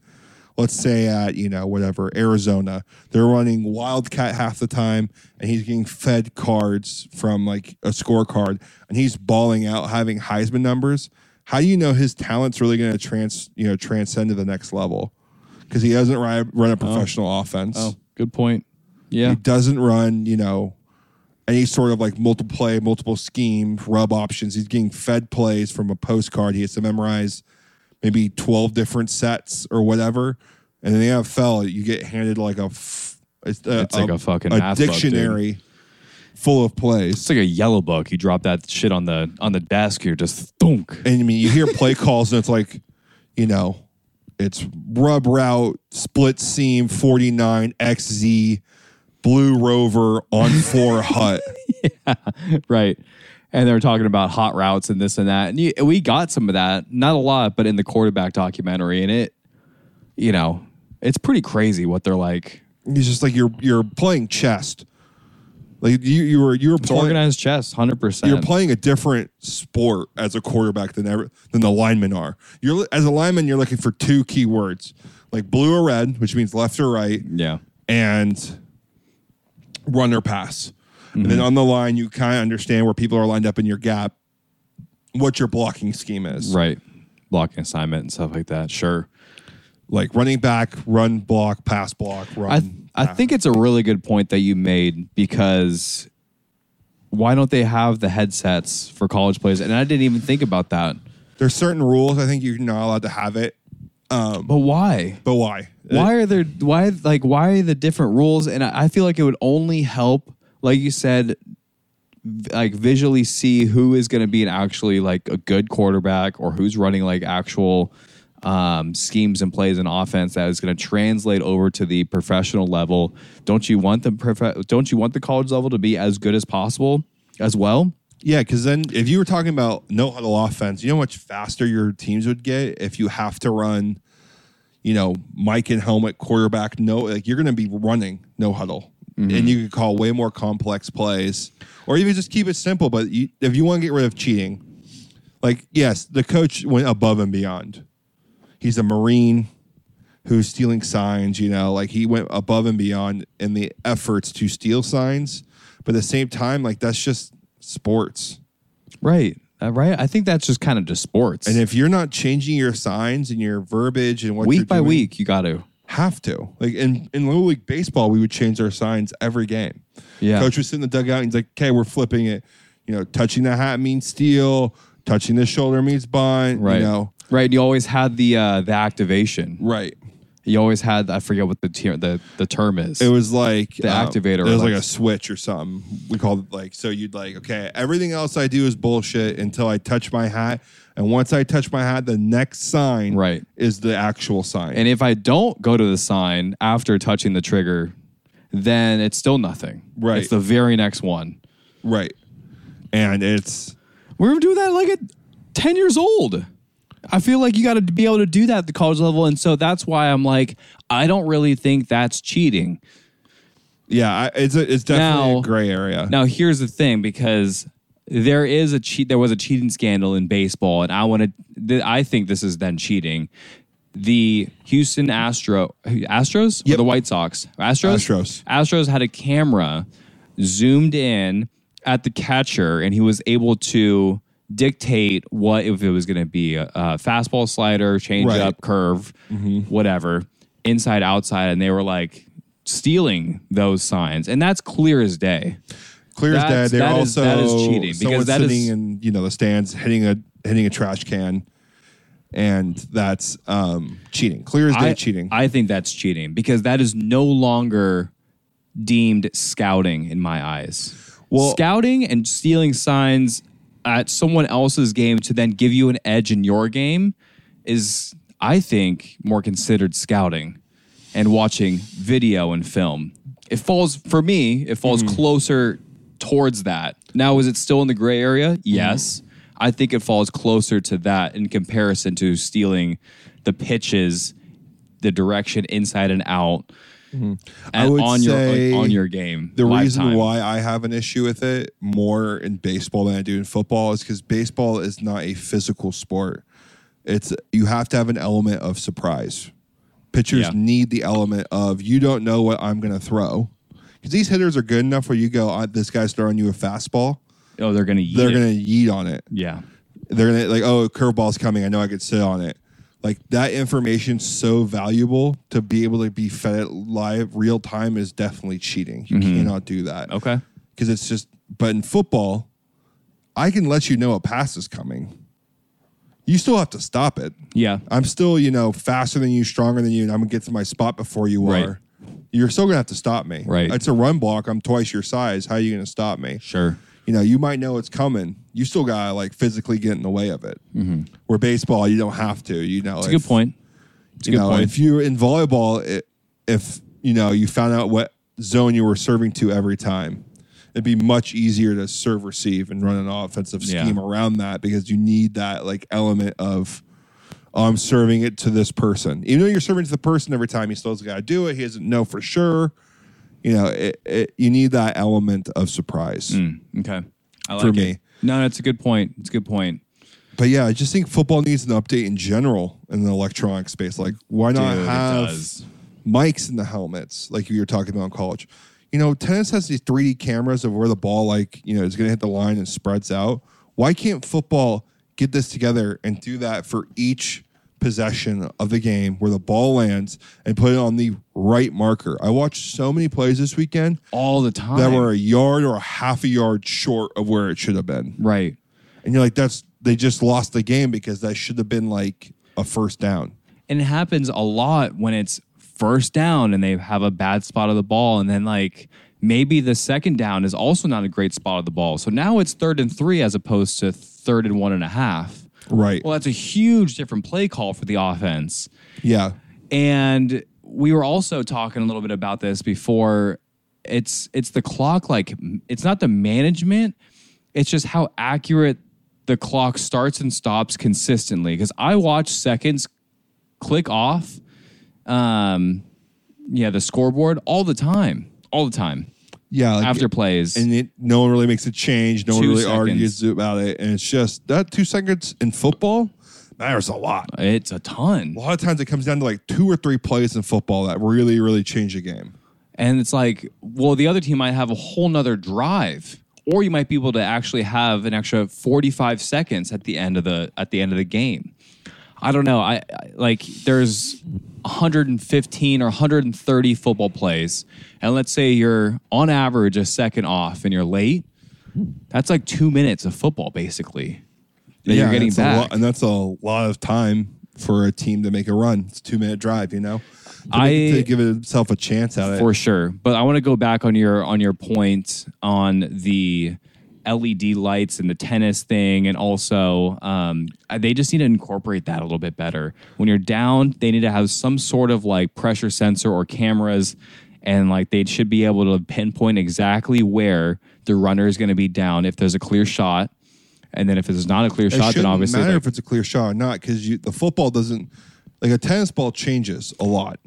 let's say at you know whatever Arizona, they're running Wildcat half the time, and he's getting fed cards from like a scorecard, and he's balling out, having Heisman numbers. How do you know his talent's really going to trans you know transcend to the next level? Because he doesn't run, run a oh. professional offense. Oh, good point. Yeah. He doesn't run, you know, any sort of like multiple play, multiple scheme, rub options. He's getting fed plays from a postcard. He has to memorize maybe 12 different sets or whatever. And in the NFL, you get handed like a, f- it's, a, It's like a fucking a math book, dictionary full of plays. It's like a yellow book. You drop that shit on the on the desk, you're just thunk. And I mean, you hear play calls and it's like, you know, it's rub route, split seam, 49, XZ, blue rover on four hut. right. And they're talking about hot routes and this and that. And you, we got some of that, not a lot, but in the quarterback documentary. And it, you know, it's pretty crazy what they're like. It's just like you're you're playing chess. Like you you were you were It's playing organized chess, hundred percent. you're playing a different sport as a quarterback than ever than the linemen are. You're as a lineman you're looking for two key words like blue or red, which means left or right, Yeah, and run or pass. And then mm-hmm. on the line you kind of understand where people are lined up in your gap, what your blocking scheme is. right. Blocking assignment and stuff like that. Sure. Like running back, run block, pass block, run. I th- I think it's a really good point that you made because why don't they have the headsets for college players? And I didn't even think about that. there's certain rules I think you're not allowed to have it. But why? But why? why are there why like why are the different rules and I, I feel like it would only help like you said v- like visually see who is going to be an actually like a good quarterback or who's running like actual um, schemes and plays and offense that is going to translate over to the professional level don't you want the prof- don't you want the college level to be as good as possible as well Yeah, because then if you were talking about no huddle offense, you know how much faster your teams would get if you have to run, you know, Mike and helmet quarterback. No, like you're going to be running no huddle, and mm-hmm. you could call way more complex plays, or even just keep it simple. But you, if you want to get rid of cheating, like yes, the coach went above and beyond. He's a marine who's stealing signs. You know, like he went above and beyond in the efforts to steal signs. But at the same time, like that's just sports. right uh, right i think that's just kind of just sports And if you're not changing your signs and your verbiage and what week by doing, week you got to have to. Like in in little league baseball, we would change our signs every game. Yeah. coach was sitting in the dugout and he's like, "Okay, we're flipping it. You know, touching the hat means steal. touching the shoulder means bunt. Right. You know. Right. You always had the uh, the activation. Right. You always had I forget what the ter- the the term is. It was like The um, activator It was like relax. a switch or something. We called it like so. You'd like okay, everything else I do is bullshit until I touch my hat, and once I touch my hat, the next sign Right. is the actual sign. and if I don't go to the sign after touching the trigger, then it's still nothing. Right. It's the very next one. right, and it's We were doing that like at 10 years old. I feel like you got to be able to do that at the college level. And so that's why I'm like, I don't really think that's cheating. yeah, I, it's a, it's definitely Now- a gray area. Now, here's the thing because there is a cheat, there was a cheating scandal in baseball, and I want to, I think this is then cheating. The Houston Astro Astros or Yep. the White Sox Astros Astros. Astros had a camera zoomed in at the catcher, and he was able to dictate what if it was going to be a, a fastball, slider, change Right. up, curve, whatever, inside, outside, and they were like stealing those signs, and that's clear as day. Clear as That's- day. They're that is- also that is cheating, because someone that is- sitting in you know the stands hitting a hitting a trash can, and that's um, cheating. Clear as day I, cheating. I think that's cheating because that is no longer deemed scouting in my eyes. Well- scouting and stealing signs at someone else's game to then give you an edge in your game is, I think, more considered scouting and watching video and film. It falls for me. It falls Hmm. closer towards that. Now, is it still in the gray area? Yes. I think it falls closer to that in comparison to stealing the pitches, the direction inside and out, and I would on say your on your game. the reason why I have an issue with it more in baseball than I do in football is because baseball is not a physical sport. It's you have to have an element of surprise. Pitchers Yeah. need the element of you don't know what I'm going to throw because these hitters are good enough where you go, "Ah, this guy's throwing you a fastball. oh, they're gonna They're going to yeet on it. yeah. They're gonna like, oh, curveball's coming. I know I could sit on it. Like that information's so valuable to be able to be fed it live, real time is definitely cheating. You cannot do that. Mm-hmm. Okay. Because it's just but in football, I can let you know a pass is coming. You still have to stop it. Yeah. I'm still, you know, faster than you, stronger than you, and I'm gonna get to my spot before you Right. are. You're still gonna have to stop me. Right. It's a run block. I'm twice your size. How are you gonna stop me? Sure. You know, you might know it's coming. You still gotta like physically get in the way of it. Mm-hmm. Where baseball, you don't have to. You know, It's a good point. It's a good know, point. if you're in volleyball, it, if you know you found out what zone you were serving to every time, it'd be much easier to serve receive and run an offensive Yeah. scheme around that because you need that like element of. I'm serving it to this person. Even though you're serving to the person every time, he still's got to do it. He doesn't know for sure. You know, it, it, you need that element of surprise. Mm, okay. I like For it. me. No, that's a good point. It's a good point. But yeah, I just think football needs an update in general in the electronic space. Like, why not Dude, have mics in the helmets, like you were talking about in college? You know, tennis has these 3D cameras of where the ball, like, you know, is going to hit the line and spreads out. Why can't football get this together and do that for each possession of the game where the ball lands and put it on the right marker? I watched so many plays this weekend All the time. that were a yard or a half a yard short of where it should have been right. and you're like, that's they just lost the game because that should have been like a first down. And it happens a lot when it's first down and they have a bad spot of the ball. And then, like, maybe the second down is also not a great spot of the ball. So now it's third and three as opposed to third and one and a half. Right. Well, that's a huge different play call for the offense. yeah. And we were also talking a little bit about this before. It's it's the clock like it's not the management, it's just how accurate the clock starts and stops consistently because I watch seconds click off um yeah, the scoreboard all the time. All the time. Yeah. Like, After plays. and it, no one really makes a change. No one Two really seconds. argues about it. And it's just that two seconds in football matters a lot. it's a ton. A lot of times it comes down to like two or three plays in football that really, really change the game. And it's like, well, the other team might have a whole nother drive. Or you might be able to actually have an extra 45 seconds at the end of the at the end of the game. I don't know. I, I like there's 115 or 130 football plays. And let's say you're on average a second off and you're late. That's like two minutes of football, basically. that you're getting that's a back. lot- and that's a lot of time for a team to make a run. It's a two minute drive, you know. To, I- make- to give itself a chance at it. for sure. But I want to go back on your on your point on the LED lights and the tennis thing, and also um, they just need to incorporate that a little bit better. When you're down, they need to have some sort of like pressure sensor or cameras, and like they should be able to pinpoint exactly where the runner is going to be down if there's a clear shot. And then if it's not a clear it shot, then obviously matter like- if it's a clear shot or not because the football doesn't like a tennis ball changes a lot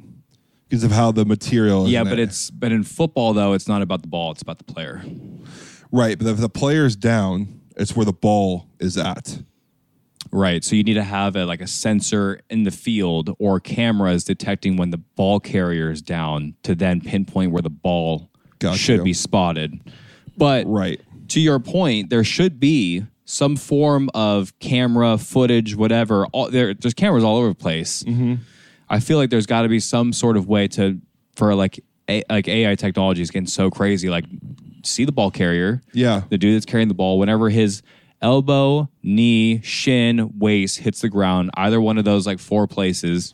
because of how the material. is yeah, but it. it's but in football though, it's not about the ball; it's about the player. Right. But if the player's down, it's where the ball is at. Right. So you need to have a, like a sensor in the field or cameras detecting when the ball carrier is down to then pinpoint where the ball should be spotted. But Right. to your point, there should be some form of camera footage, whatever. All, there, there's cameras all over the place. Mm-hmm. I feel like there's got to be some sort of way to for like a, like AI technology is getting so crazy. Like see the ball carrier, Yeah. the dude that's carrying the ball, whenever his elbow, knee, shin, waist hits the ground, either one of those like four places,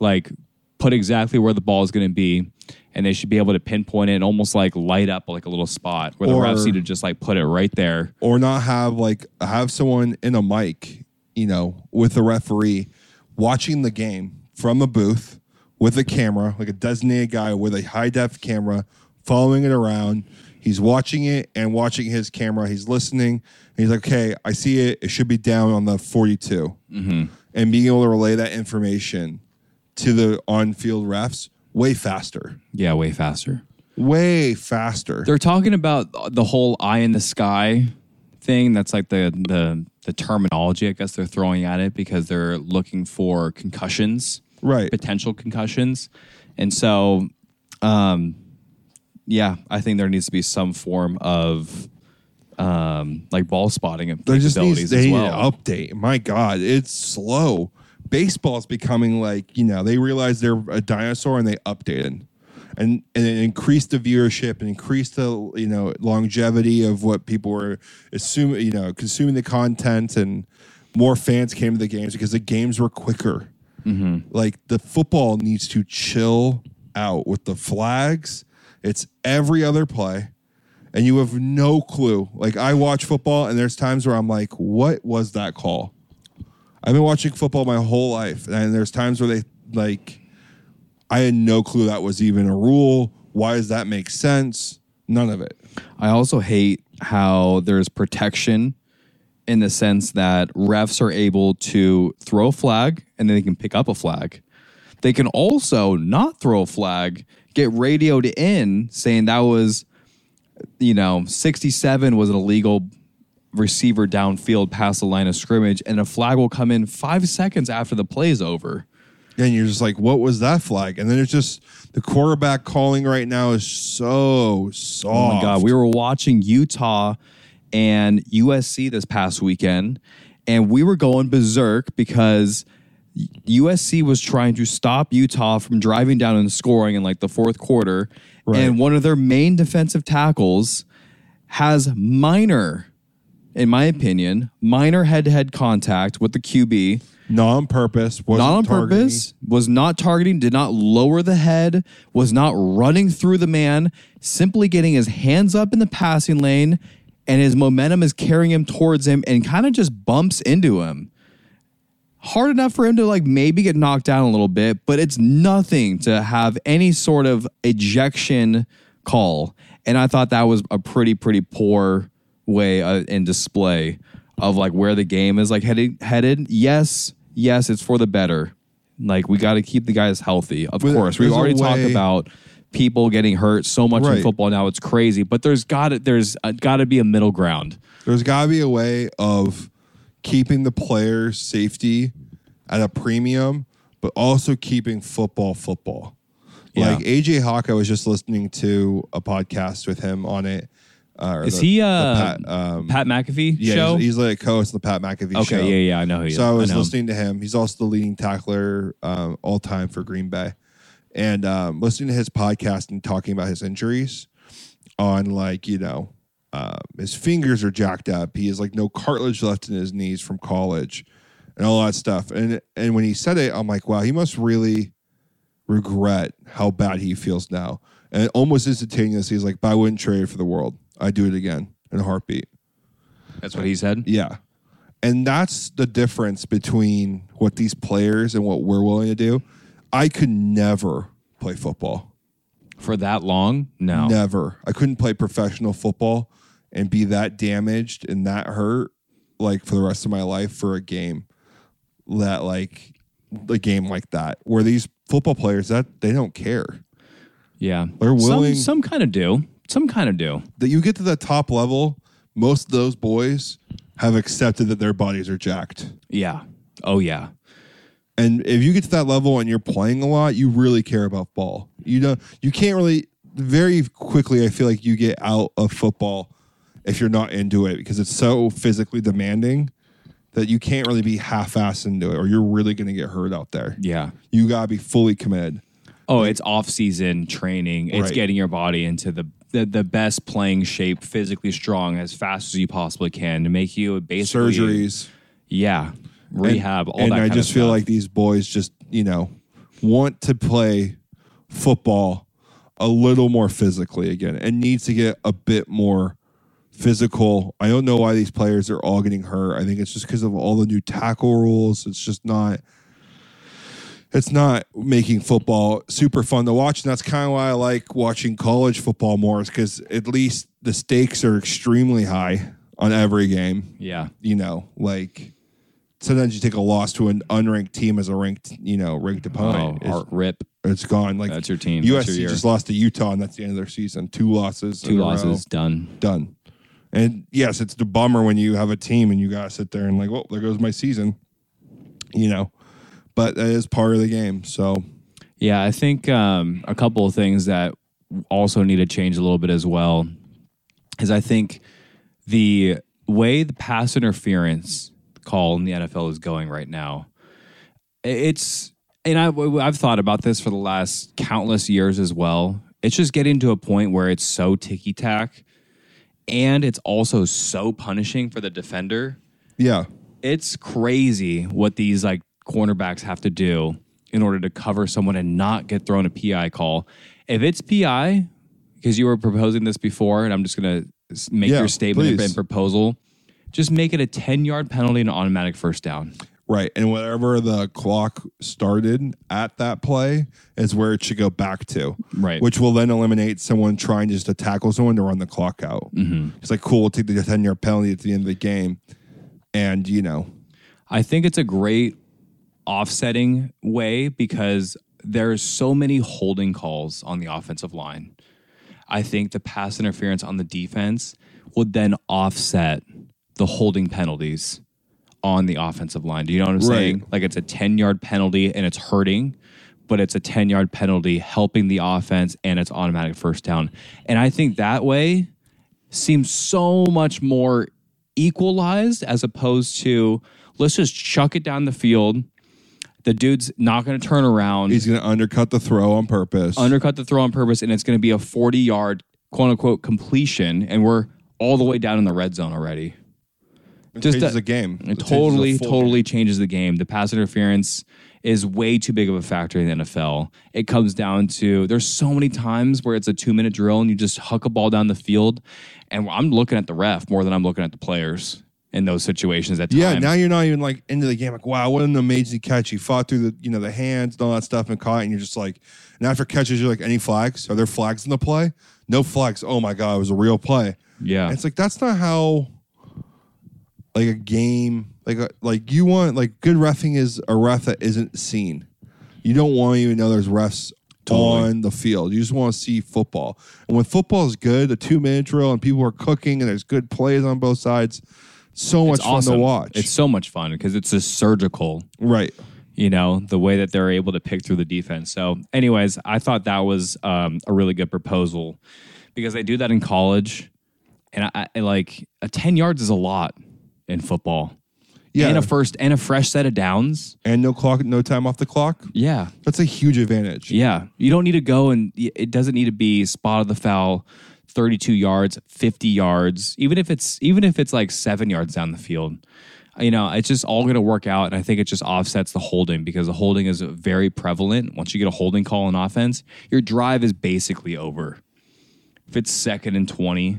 like put exactly where the ball is going to be. And they should be able to pinpoint it and almost like light up like a little spot where the Or- refs need to just like put it right there. or not have like have someone in a mic, you know, with the referee watching the game from a booth with a camera, like a designated guy with a high def camera following it around. He's watching it and watching his camera. He's listening. And he's like, okay, I see it. It should be down on the 42. And being able to relay that information to the on field refs way faster. Yeah, way faster. Way faster. They're talking about the whole eye in the sky thing. That's like the the the terminology I guess they're throwing at it because they're looking for concussions, right. potential concussions, and so, um, yeah, I think there needs to be some form of um like ball spotting and There just needs capabilities they as need well. an update. My God, it's slow. Baseball's becoming like you know they realize they're a dinosaur and they updated, and and it increased the viewership and increased the you know longevity of what people were assuming you know consuming the content and more fans came to the games because the games were quicker. Like the football needs to chill out with the flags. It's every other play and you have no clue. Like I watch football, and there's times where I'm like, "What was that call?" I've been watching football my whole life, and there's times where they like, I had no clue that was even a rule. Why does that make sense? None of it. I also hate how there's protection in the sense that refs are able to throw a flag and then they can pick up a flag. They can also not throw a flag, get radioed in saying that was, you know, 67 was an illegal receiver downfield past the line of scrimmage, and a flag will come in five seconds after the play is over. And you're just like, "What was that flag?" And then it's just the quarterback calling right now is so soft. Oh my God. We were watching Utah and USC this past weekend, and we were going berserk because USC was trying to stop Utah from driving down and scoring in like the fourth quarter. Right. And one of their main defensive tackles has minor, in my opinion, minor head to head contact with the QB not on purpose. Not on targeting. purpose, was not targeting, did not lower the head, was not running through the man, simply getting his hands up in the passing lane, and his momentum is carrying him towards him and kind of just bumps into him. Hard enough for him to like maybe get knocked down a little bit, but it's nothing to have any sort of ejection call. And I thought that was a pretty, pretty poor way uh, in display of like where the game is like headed. Headed, yes, yes, it's for the better. Like we got to keep the guys healthy. Of course, we've already talked about people getting hurt so much in football now. It's crazy, but there's got to there's uh, got to be a middle ground. There's got to be a way of keeping the players' safety at a premium, but also keeping football football. Yeah. Like AJ Hawk, I was just listening to a podcast with him on it. Uh, Is the- he uh Pat, um, Pat McAfee yeah, show? He's, he's like a co-host of the Pat McAfee okay, show. yeah, yeah, I know who he is. So I was him. listening to him. He's also the leading tackler um, all time for Green Bay, and um, listening to his podcast and talking about his injuries on like you know uh, his fingers are jacked up. He has like no cartilage left in his knees from college, and all that stuff. And and when he said it, I'm like, wow, he must really regret how bad he feels now. And almost instantaneously, he's like, but I wouldn't trade for the world. I'd do it again in a heartbeat. That's what he said. Yeah. And that's the difference between what these players and what we're willing to do. I could never play football. For that long? No. Never. I couldn't play professional football and be that damaged and that hurt like for the rest of my life for a game that like a game like that where these football players that they don't care Yeah. They're willing- Some, some kind of do. Some kind of do. that you get to the top level most of those boys have accepted that their bodies are jacked Yeah. Oh yeah. And if you get to that level and you're playing a lot, you really care about ball. You don't you can't really very quickly I feel like you get out of football if you're not into it because it's so physically demanding that you can't really be half-assed into it or you're really going to get hurt out there. Yeah. You got to be fully committed. Oh, it's off season training. It's Right. getting your body into the, the the best playing shape, physically strong as fast as you possibly can to make you basically Surgeries. Yeah. Rehab, all and that I kind just feel like these boys just, you know, want to play football a little more physically again and needs to get a bit more physical. I don't know why these players are all getting hurt. I think it's just because of all the new tackle rules. It's just not it's not making football super fun to watch. And that's kind of why I like watching college football more, is because at least the stakes are extremely high on every game Yeah. you know, like sometimes you take a loss to an unranked team as a ranked, you know, ranked Oh, opponent. heart rip. it's, gone. Like That's your team. That's your USC just lost to Utah, and that's the end of their season. Two losses, Two losses, done. done. And yes, it's the bummer when you have a team and you gotta sit there and like, well, there goes my season, you know. But that is part of the game. So Yeah, I think um, a couple of things that also need to change a little bit as well is I think the way the pass interference call in the NFL is going right now, it's and I, I've thought about this for the last countless years as well. It's just getting to a point where it's so ticky tack, and it's also so punishing for the defender yeah, it's crazy what these like cornerbacks have to do in order to cover someone and not get thrown a PI call. If it's PI, because you were proposing this before, and I'm just gonna make Yeah, your statement please. and proposal, just make it a 10 yard penalty and automatic first down. Right. And whatever the clock started at that play is where it should go back to. Right. which will then eliminate someone trying just to tackle someone to run the clock out. Mm-hmm. It's like, cool, we'll take the 10 yard penalty at the end of the game. And, you know, I think it's a great offsetting way because there's so many holding calls on the offensive line. I think the pass interference on the defense would then offset the holding penalties on the offensive line. Do you know what I'm Right. saying? Like it's a 10 yard penalty and it's hurting, but it's a 10 yard penalty helping the offense and it's automatic first down. And I think that way seems so much more equalized as opposed to let's just chuck it down the field. The dude's not going to turn around, he's going to undercut the throw on purpose. undercut the throw on purpose, and it's going to be a 40 yard quote unquote completion. And we're all the way down in the red zone already. It just changes that- the game. It the totally, totally changes the game. The pass interference is way too big of a factor in the NFL. It comes down to there's so many times where it's a two minute drill and you just huck a ball down the field, and I'm looking at the ref more than I'm looking at the players in those situations at Yeah, times. now you're not even like into the game. Like, wow, what an amazing catch! He fought through the, you know, the hands and all that stuff and caught. it, And you're just like, and after catches, you're like, any flags? Are there flags in the play? No flags. Oh my god, it was a real play. yeah, And it's like that's not how like a game like a, like you want like good refing is a ref that isn't seen. You don't want to even know there's refs Totally. on the field. You just want to see football. And when football is good, the two minute drill and people are cooking and there's good plays on both sides, so much it's fun awesome. to watch. It's so much fun because it's just surgical. right. you know the way that they're able to pick through the defense so anyways i thought that was um, a really good proposal because they do that in college and I, I like a 10 yards is a lot in football Yeah. and a first and a fresh set of downs and no clock, no time off the clock. yeah That's a huge advantage. yeah you don't need to go and it doesn't need to be spot of the foul 32 yards, 50 yards, even if it's even if it's like 7 yards down the field. You know, it's just all going to work out and I think it just offsets the holding because the holding is very prevalent. Once you get a holding call in offense, your drive is basically over. If it's second and 20,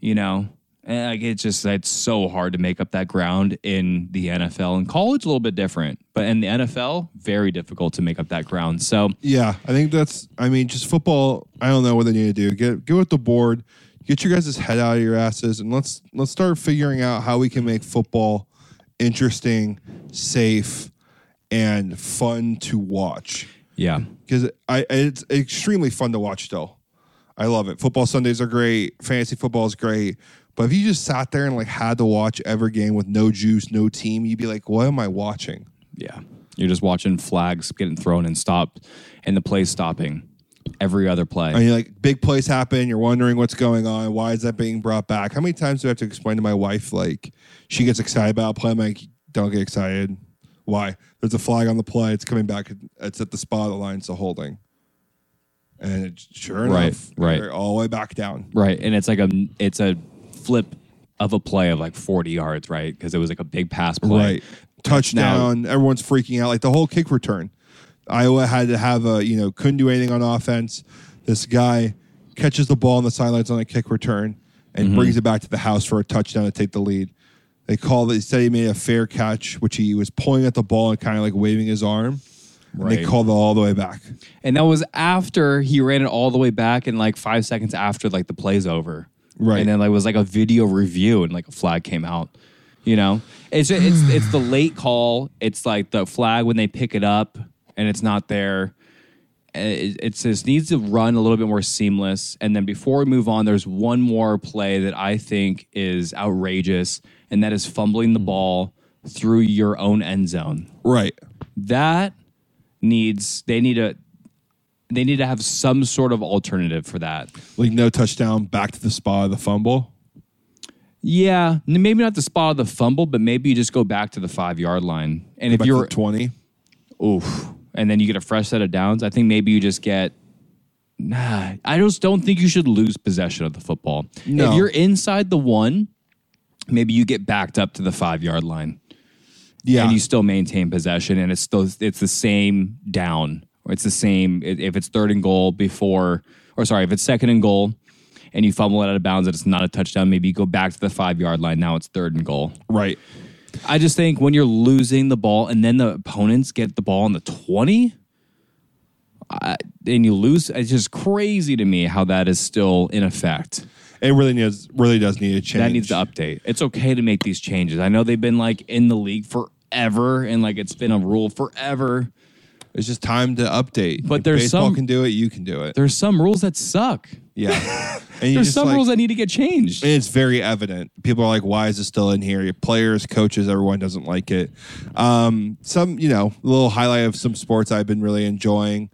you know, and like it's just it's so hard to make up that ground in the NFL and college a little bit different, but in the NFL very difficult to make up that ground. So Yeah, I think that's. I mean, just football. I don't know what they need to do. Get get with the board. Get your guys' head out of your asses, and let's let's start figuring out how we can make football interesting, safe, and fun to watch. yeah, Because I it's extremely fun to watch. Still, I love it. Football Sundays are great. Fantasy football is great. But if you just sat there and like had to watch every game with no juice, no team, you'd be like, "What am I watching?" yeah, you're just watching flags getting thrown and stopped, and the play stopping every other play. And you're like, big plays happen. You're wondering what's going on. Why is that being brought back? How many times do I have to explain to my wife, like, she gets excited about a play? I'm like, don't get excited. Why? There's a flag on the play. It's coming back. It's at the spot of the line. It's a holding. And it, sure enough, Right, right. all the way back down. Right, and it's like a it's a flip of a play of like 40 yards, right? Because it was like a big pass play. Right. Touchdown. Everyone's freaking out. Like the whole kick return. Iowa had to have a, you know, couldn't do anything on offense. This guy catches the ball on the sidelines on a kick return and Mm-hmm. brings it back to the house for a touchdown to take the lead. They called it, he said he made a fair catch, which he was pulling at the ball and kind of like waving his arm. And they called it all the way back. And that was after he ran it all the way back and like five seconds after like the play's over. Right. And then like it was like a video review and like a flag came out. You know? It's it's it's the late call. It's like the flag when they pick it up and it's not there. Eh, it, it just needs to run a little bit more seamless. And then before we move on, there's one more play that I think is outrageous, and that is fumbling the ball through your own end zone Right. that needs they need a they need to have some sort of alternative for that. Like no touchdown, back to the spot of the fumble. Yeah, maybe not the spot of the fumble, but maybe you just go back to the five yard line. And if Back you're 20. oof, and then you get a fresh set of downs, I think maybe you just get. Nah, I just don't think you should lose possession of the football. No. If you're inside the one, maybe you get backed up to the five yard line. Yeah. and you still maintain possession and it's still it's the same down it's the same if it's third and goal before or sorry if it's second and goal and you fumble it out of bounds and it's not a touchdown maybe you go back to the five yard line now it's third and goal right. i just think when you're losing the ball and then the opponents get the ball on the 20 I, and you lose it's just crazy to me how that is still in effect It really needs really does need a change. that needs to update. It's okay to make these changes. I know they've been like in the league forever and like it's been a rule forever. It's just time to update. But If there's baseball some- can do it. You can do it. There's some rules that suck. Yeah. And you There's just, some like- rules that need to get changed. and it's very evident. People are like, "Why is it still in here?" Your players, coaches, everyone doesn't like it. Um, some, you know, a little highlight of some sports I've been really enjoying.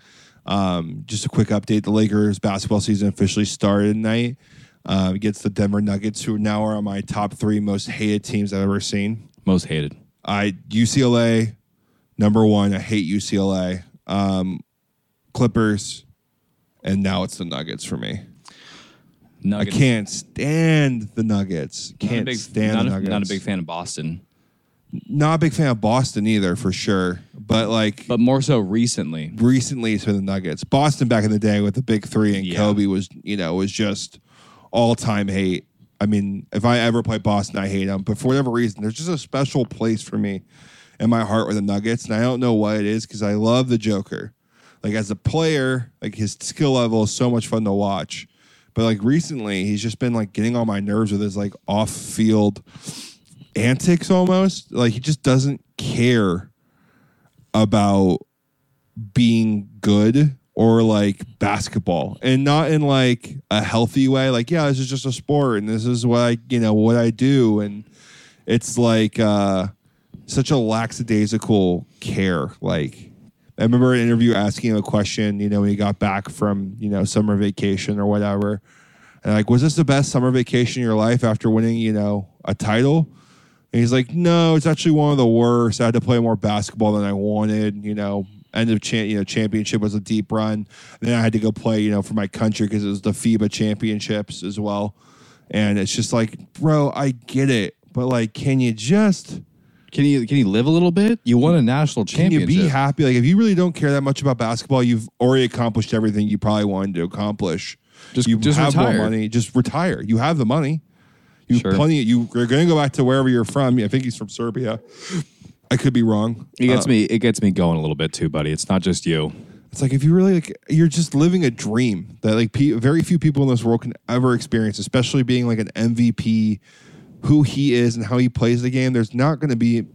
Um, just a quick update: the Lakers basketball season officially started tonight uh, against the Denver Nuggets, who now are on my top three most hated teams I've ever seen. Most hated. I UCLA number one. I hate UCLA. Um, Clippers, and now it's the Nuggets for me. Nuggets. I can't stand the Nuggets. Can't big, stand not, the a, Nuggets. not a big fan of Boston, Not a big fan of Boston either, for sure. But like but more so recently. recently, it's been the Nuggets. Boston back in the day with the big three and Yeah. Kobe was, you know, was just all time hate. I mean, if I ever play Boston, I hate them. But for whatever reason, there's just a special place for me in my heart with the Nuggets, and I don't know what it is because I love the Joker. Like as a player, like his skill level is so much fun to watch. But like recently, he's just been like getting on my nerves with his like off-field antics almost. Like he just doesn't care about being good or like basketball and not in like a healthy way like yeah this is just a sport and this is what i you know what i do and it's like uh such a lackadaisical care like i remember an interview asking him a question you know when he got back from you know summer vacation or whatever and like was this the best summer vacation in your life after winning you know a title and he's like, no, it's actually one of the worst. I had to play more basketball than I wanted, you know. end of cha- you know championship was a deep run. Then I had to go play you know for my country because it was the FIBA championships as well. And it's just like, bro, I get it, but like, can you just Can you can you live a little bit? You won a national championship. can you championship. be happy? Like, if you really don't care that much about basketball, you've already accomplished everything you probably wanted to accomplish. Just- you just have retire. more money. Just retire. You have the money. You Sure. plenty. You, you're going to go back to wherever you're from. I think he's from Serbia. I could be wrong. it gets Uh, me. It gets me going a little bit too, buddy. It's not just you. It's like if you really like, you're just living a dream that like pe- very few people in this world can ever experience, especially being like an MVP, who he is and how he plays the game. There's not going to be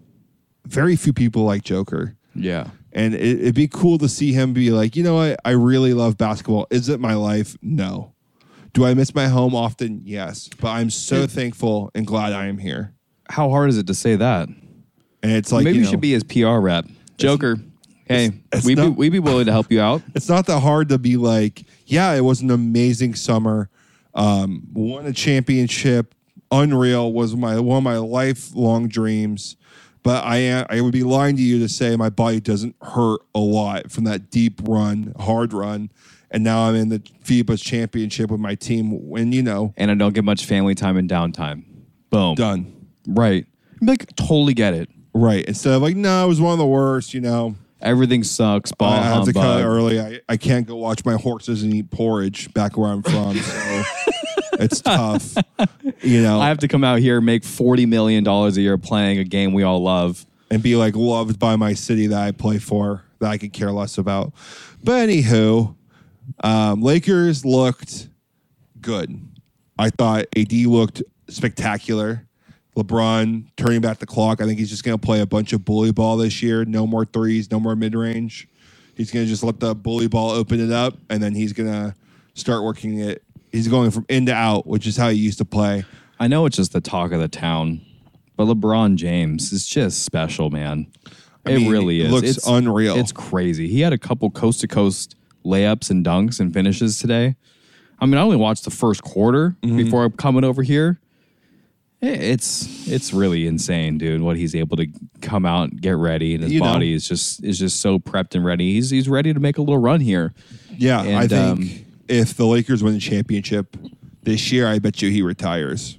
very few people like Joker. Yeah. And it, it'd be cool to see him be like, you know what? I really love basketball. Is it my life? No. Do I miss my home often? Yes. But I'm so thankful and glad I am here. How hard is it to say that? And it's like, Maybe you know, should be his PR rep, Joker. Hey, it's we'd be, we'd be willing to help you out. it's not that hard to be like, yeah, it was an amazing summer. Um, won a championship, unreal. Was my one of my lifelong dreams. But I am, I would be lying to you to say my body doesn't hurt a lot from that deep run, hard run, and now I'm in the FIBA's championship with my team. When you know, And I don't get much family time and downtime. Boom. done. Right. Like totally get it. Right. Instead of like, no, it was one of the worst. You know, Everything sucks. Ball I have to cut humbug. early. I, I can't go watch my horses and eat porridge back where I'm from. So it's tough. You know, I have to come out here make forty million dollars a year playing a game we all love. and be like loved by my city that I play for that I could care less about. But anywho, um, Lakers looked good. I thought AD looked spectacular. LeBron turning back the clock. I think he's just going to play a bunch of bully ball this year. No more threes, no more mid range. He's going to just let the bully ball open it up, and then he's going to start working it. He's going from in to out, which is how he used to play. I know it's just the talk of the town, but LeBron James is just special, man. I it mean, really it is. looks it's unreal. It's crazy. He had a couple coast to coast layups and dunks and finishes today. I mean, I only watched the first quarter Mm-hmm. before coming over here. It's it's really insane, dude. What he's able to come out, and get ready, and his You know. body is just is just so prepped and ready. He's he's ready to make a little run here. Yeah, I think um, if the Lakers win the championship this year, I bet you he retires.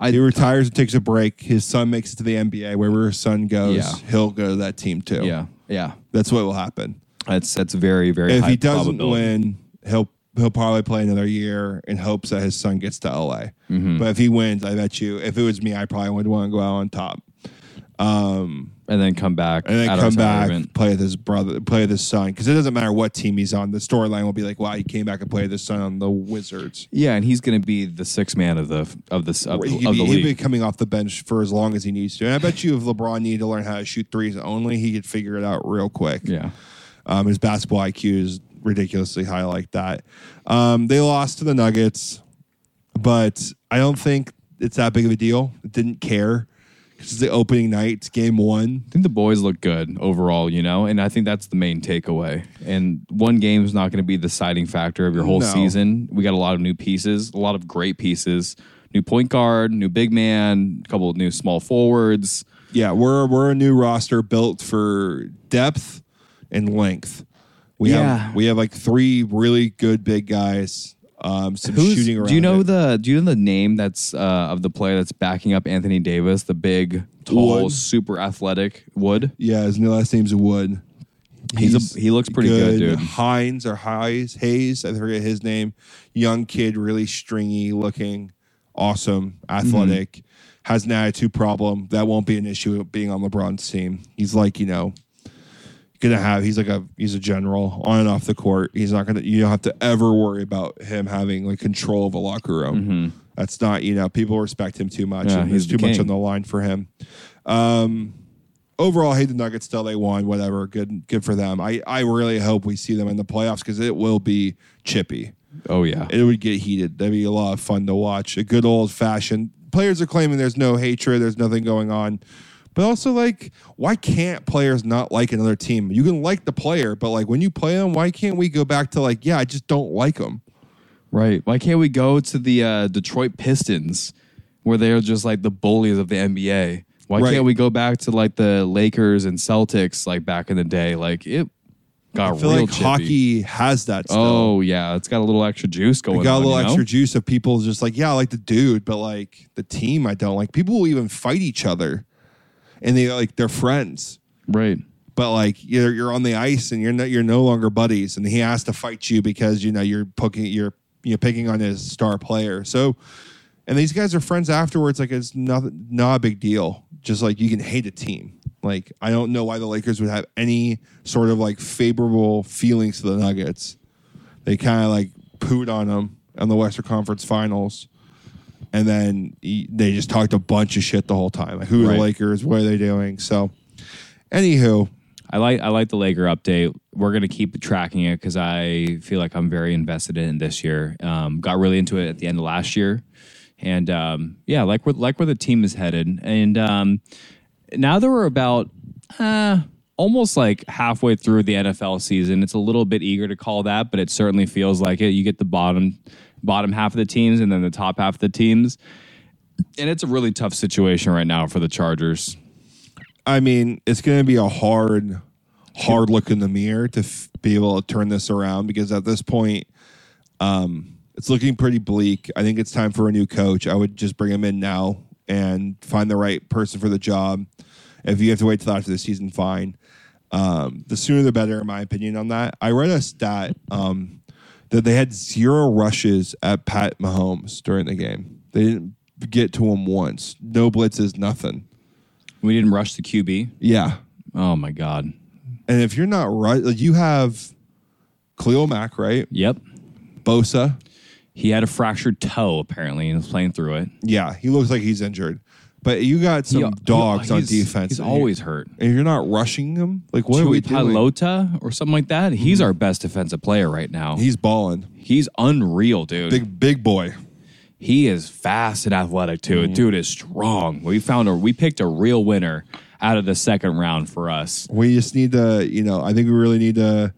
I- he retires and takes a break. His son makes it to the NBA. Wherever his son goes, Yeah. he'll go to that team too. Yeah, yeah. that's what will happen. That's that's very very. if he doesn't win, he'll he'll probably play another year in hopes that his son gets to LA. Mm-hmm. But if he wins, I bet you, if it was me, I probably would want to go out on top and then come back and then come back, retirement. play with his brother, play with his son. Because it doesn't matter what team he's on. The storyline will be like, wow, he came back and played with his son on the Wizards. Yeah, and he's going to be the sixth man of the of the of, He of could be, the he'd be coming off the bench for as long as he needs to. And I bet you if LeBron needed to learn how to shoot threes only, he could figure it out real quick. Yeah, Um, his basketball IQ is ridiculously high like that. Um, they lost to the Nuggets, but I don't think it's that big of a deal. Didn't care. This is the opening night, game one. I think the boys look good overall, you know, and I think that's the main takeaway. And one game is not going to be the deciding factor of your whole No. season. We got a lot of new pieces, a lot of great pieces. New point guard, new big man, a couple of new small forwards. Yeah, we're we're a new roster built for depth and length. We Yeah. have we have like three really good big guys. Um, some Who's, shooting around. do you know it. the do you know the name that's uh, of the player that's backing up Anthony Davis, the big, tall, Wood. super athletic Wood? Yeah, his last name's Wood. He's a- he looks pretty good, dude. Hines or Hayes, Hayes, I forget his name. Young kid, really stringy looking, awesome, athletic. Mm-hmm. Has an attitude problem. That won't be an issue being on LeBron's team. He's like, you know, gonna have he's like a he's a general on and off the court. He's not gonna you don't have to ever worry about him having like control of a locker room. That's not, you know, people respect him too much Mm-hmm. Yeah, and he's too much on the line for him. Um overall, I hate the Nuggets still. They won, whatever. Good, good for them. I, I really hope we see them in the playoffs because it will be chippy. Oh yeah, It would get heated. That'd be a lot of fun to watch. A good old fashioned. Players are claiming there's no hatred, there's nothing going on. But also, like, why can't players not like another team? You can like the player, but like when you play them, why can't we go back to like, yeah, I just don't like them? Right. Why can't we go to the uh, Detroit Pistons where they're just like the bullies of the NBA? Why Right. can't we go back to like the Lakers and Celtics like back in the day? Like it got real. I feel real like chippy. hockey has that. Still. Oh yeah, it's got a little extra juice going. We got a little you know? extra juice of people just like, yeah, I like the dude, but like the team, I don't like. People will even fight each other, and they like they're friends, right? but like you're you're on the ice and you're no, you're no longer buddies, and he has to fight you because you know you're poking you're you're picking on his star player. So, and these guys are friends afterwards. Like it's not not a big deal. Just like you can hate a team. Like I don't know why the Lakers would have any sort of like favorable feelings to the Nuggets. They kind of like pooed on them on the Western Conference Finals, and then he- they just talked a bunch of shit the whole time. Like who are Right. the Lakers? What are they doing? So, anywho, I like I like the Laker update. We're gonna keep tracking it because I feel like I'm very invested in this year. Um, got really into it at the end of last year, and um, yeah, like where like where the team is headed. And um, now that we're about uh, almost like halfway through the NFL season, it's a little bit eager to call that, but it certainly feels like it. You get the bottom bottom half of the teams and then the top half of the teams, and it's a really tough situation right now for the Chargers. I mean, it's going to be a hard, hard look in the mirror to f- be able to turn this around because at this point, um, it's looking pretty bleak. I think it's time for a new coach. I would just bring him in now and find the right person for the job. If you have to wait till after the season, fine. Um, the sooner the better, in my opinion, on that. I read a stat um, that they had zero rushes at Pat Mahomes during the game. They didn't get to him once. No blitzes, nothing. We didn't rush the QB. Yeah. Oh my god. And if you're not right, like you have Khalil Mack, right? Yep. Bosa. He had a fractured toe apparently and was playing through it. Yeah, he looks like he's injured. But you got some He- dogs on he's- defense. He's and always hurt. and you're not rushing them. Like what are we doing? Mm-hmm. Palota or something like that. He's our best defensive player right now. He's balling. He's unreal, dude. Big big boy. he is fast and athletic too. Mm-hmm. Dude is strong. We found a we picked a real winner out of the second round for us. We just need to, you know, I think we really need to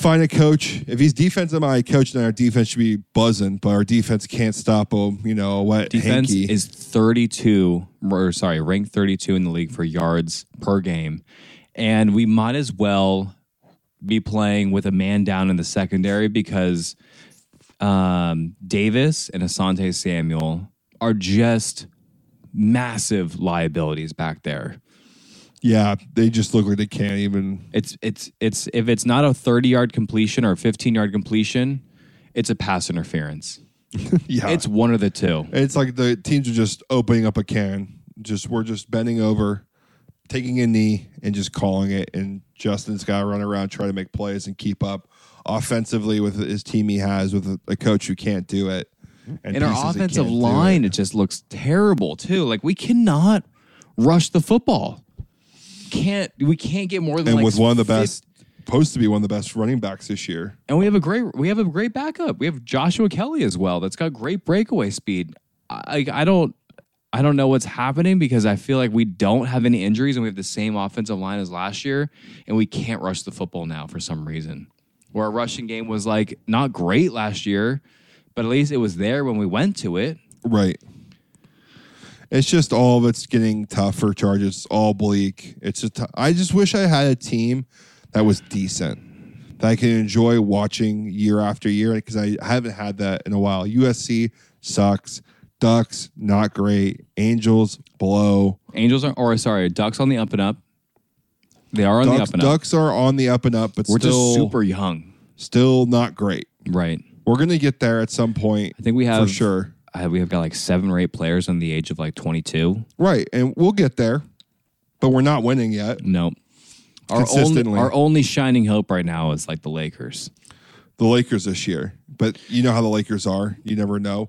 find a coach. If he's defensive minded coach, then our defense should be buzzing, but our defense can't stop him, you know, what? Defense hanky. is 32 or sorry, ranked 32 in the league for yards per game. And we might as well be playing with a man down in the secondary because um, Davis and Asante Samuel are just massive liabilities back there. Yeah, they just look like they can't even It's it's it's if it's not a 30 yard completion or a 15 yard completion, it's a pass interference. Yeah. It's one of the two. It's like the teams are just opening up a can. Just we're just bending over, taking a knee, and just calling it. And Justin's got to run around, try to make plays, and keep up offensively with his team he has with a, coach who can't do it. And, And our offensive line, it. it just looks terrible too. Like we cannot rush the football. Can't we can't get more than and like with one of the best, supposed to be one of the best running backs this year. And we have a great we have a great backup. We have Joshua Kelley as well. That's got great breakaway speed. I I don't I don't know what's happening because I feel like we don't have any injuries and we have the same offensive line as last year and we can't rush the football now for some reason. Where our rushing game was like not great last year, but at least it was there when we went to it. Right. It's just all of it's getting tougher. Charges It's all bleak. It's just I just wish I had a team that was decent that I can enjoy watching year after year because I haven't had that in a while. USC sucks. Ducks not great. Angels below. Angels are or sorry, Ducks on the up and up. They are on the up and up. Ducks are on the up and up, but We're still just super young. still not great. Right. We're gonna get there at some point. I think we have for sure. We have got like seven or eight players on the age of like 22. Right, and we'll get there, but we're not winning yet. No. Our only, our only shining hope right now is like the Lakers. the Lakers this year. But you know how the Lakers are. You never know.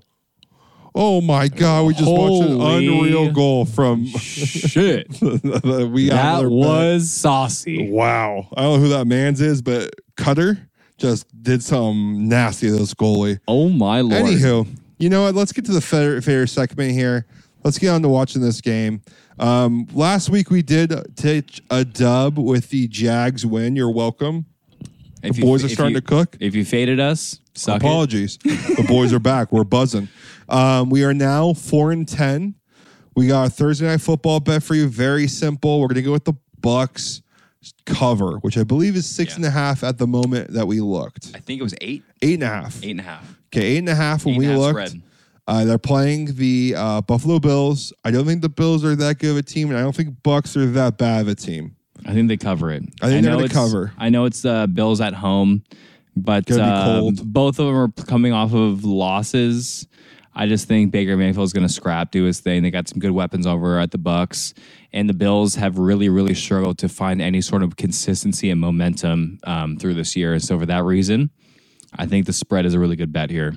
Oh my God! We just watched an unreal goal from. Shit. we that was saucy. wow. I don't know who that man's is, but Cutter just did some nasty to this goalie. Oh my lord. Anywho, you know what? Let's get to the fair, fair segment here. Let's get on to watching this game. Um, last week we did take a dub with the Jags win. You're welcome. If The you- boys are starting you- to cook. If you faded us, suck it. Apologies. the boys are back. We're buzzing. Um, we are now four and ten. We got a Thursday night football bet for you. Very simple. We're gonna go with the Bucs cover, which I believe is six Yeah. and a half at the moment that we looked. I think it was eight, Eight and a half. eight and a half. Okay, eight and a half when Eight we looked. Uh, they're playing the uh, Buffalo Bills. I don't think the Bills are that good of a team, and I don't think Bucs are that bad of a team. I think they cover it. I think they're gonna cover. I know it's the Bills at home, but uh, both of them are coming off of losses. I just think Baker Mayfield is going to scrap, do his thing. They got some good weapons over at the Bucs, and the Bills have really, really struggled to find any sort of consistency and momentum um, through this year. So for that reason, I think the spread is a really good bet here.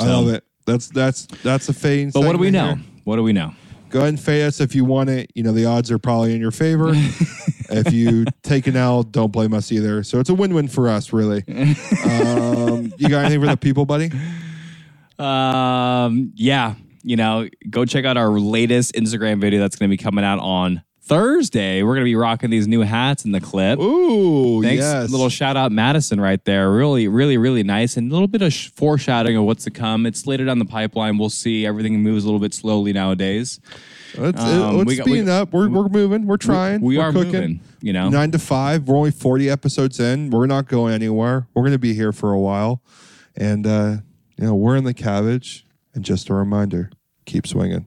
I love it. That's that's that's a fading. But what do we know? here. What do we know? Go ahead and fade us if you want it. You know the odds are probably in your favor. if you take an L, don't blame us either. So it's a win-win for us, really. um, you got anything for the people, buddy? Um, yeah, you know, go check out our latest Instagram video that's going to be coming out on Thursday. We're going to be rocking these new hats in the clip. Ooh, Thanks, yes. little shout out Madison right there. Really, really, really nice, and a little bit of sh- foreshadowing of what's to come. It's later down the pipeline. We'll see. Everything moves a little bit slowly nowadays. Let's, Um, let's we got- we- up. We're, we're moving. We're trying. We We're are cooking. moving. You know, Nine to five. We're only 40 episodes in. We're not going anywhere. We're going to be here for a while. And, uh, you know, we're in the cabbage. And just a reminder keep swinging.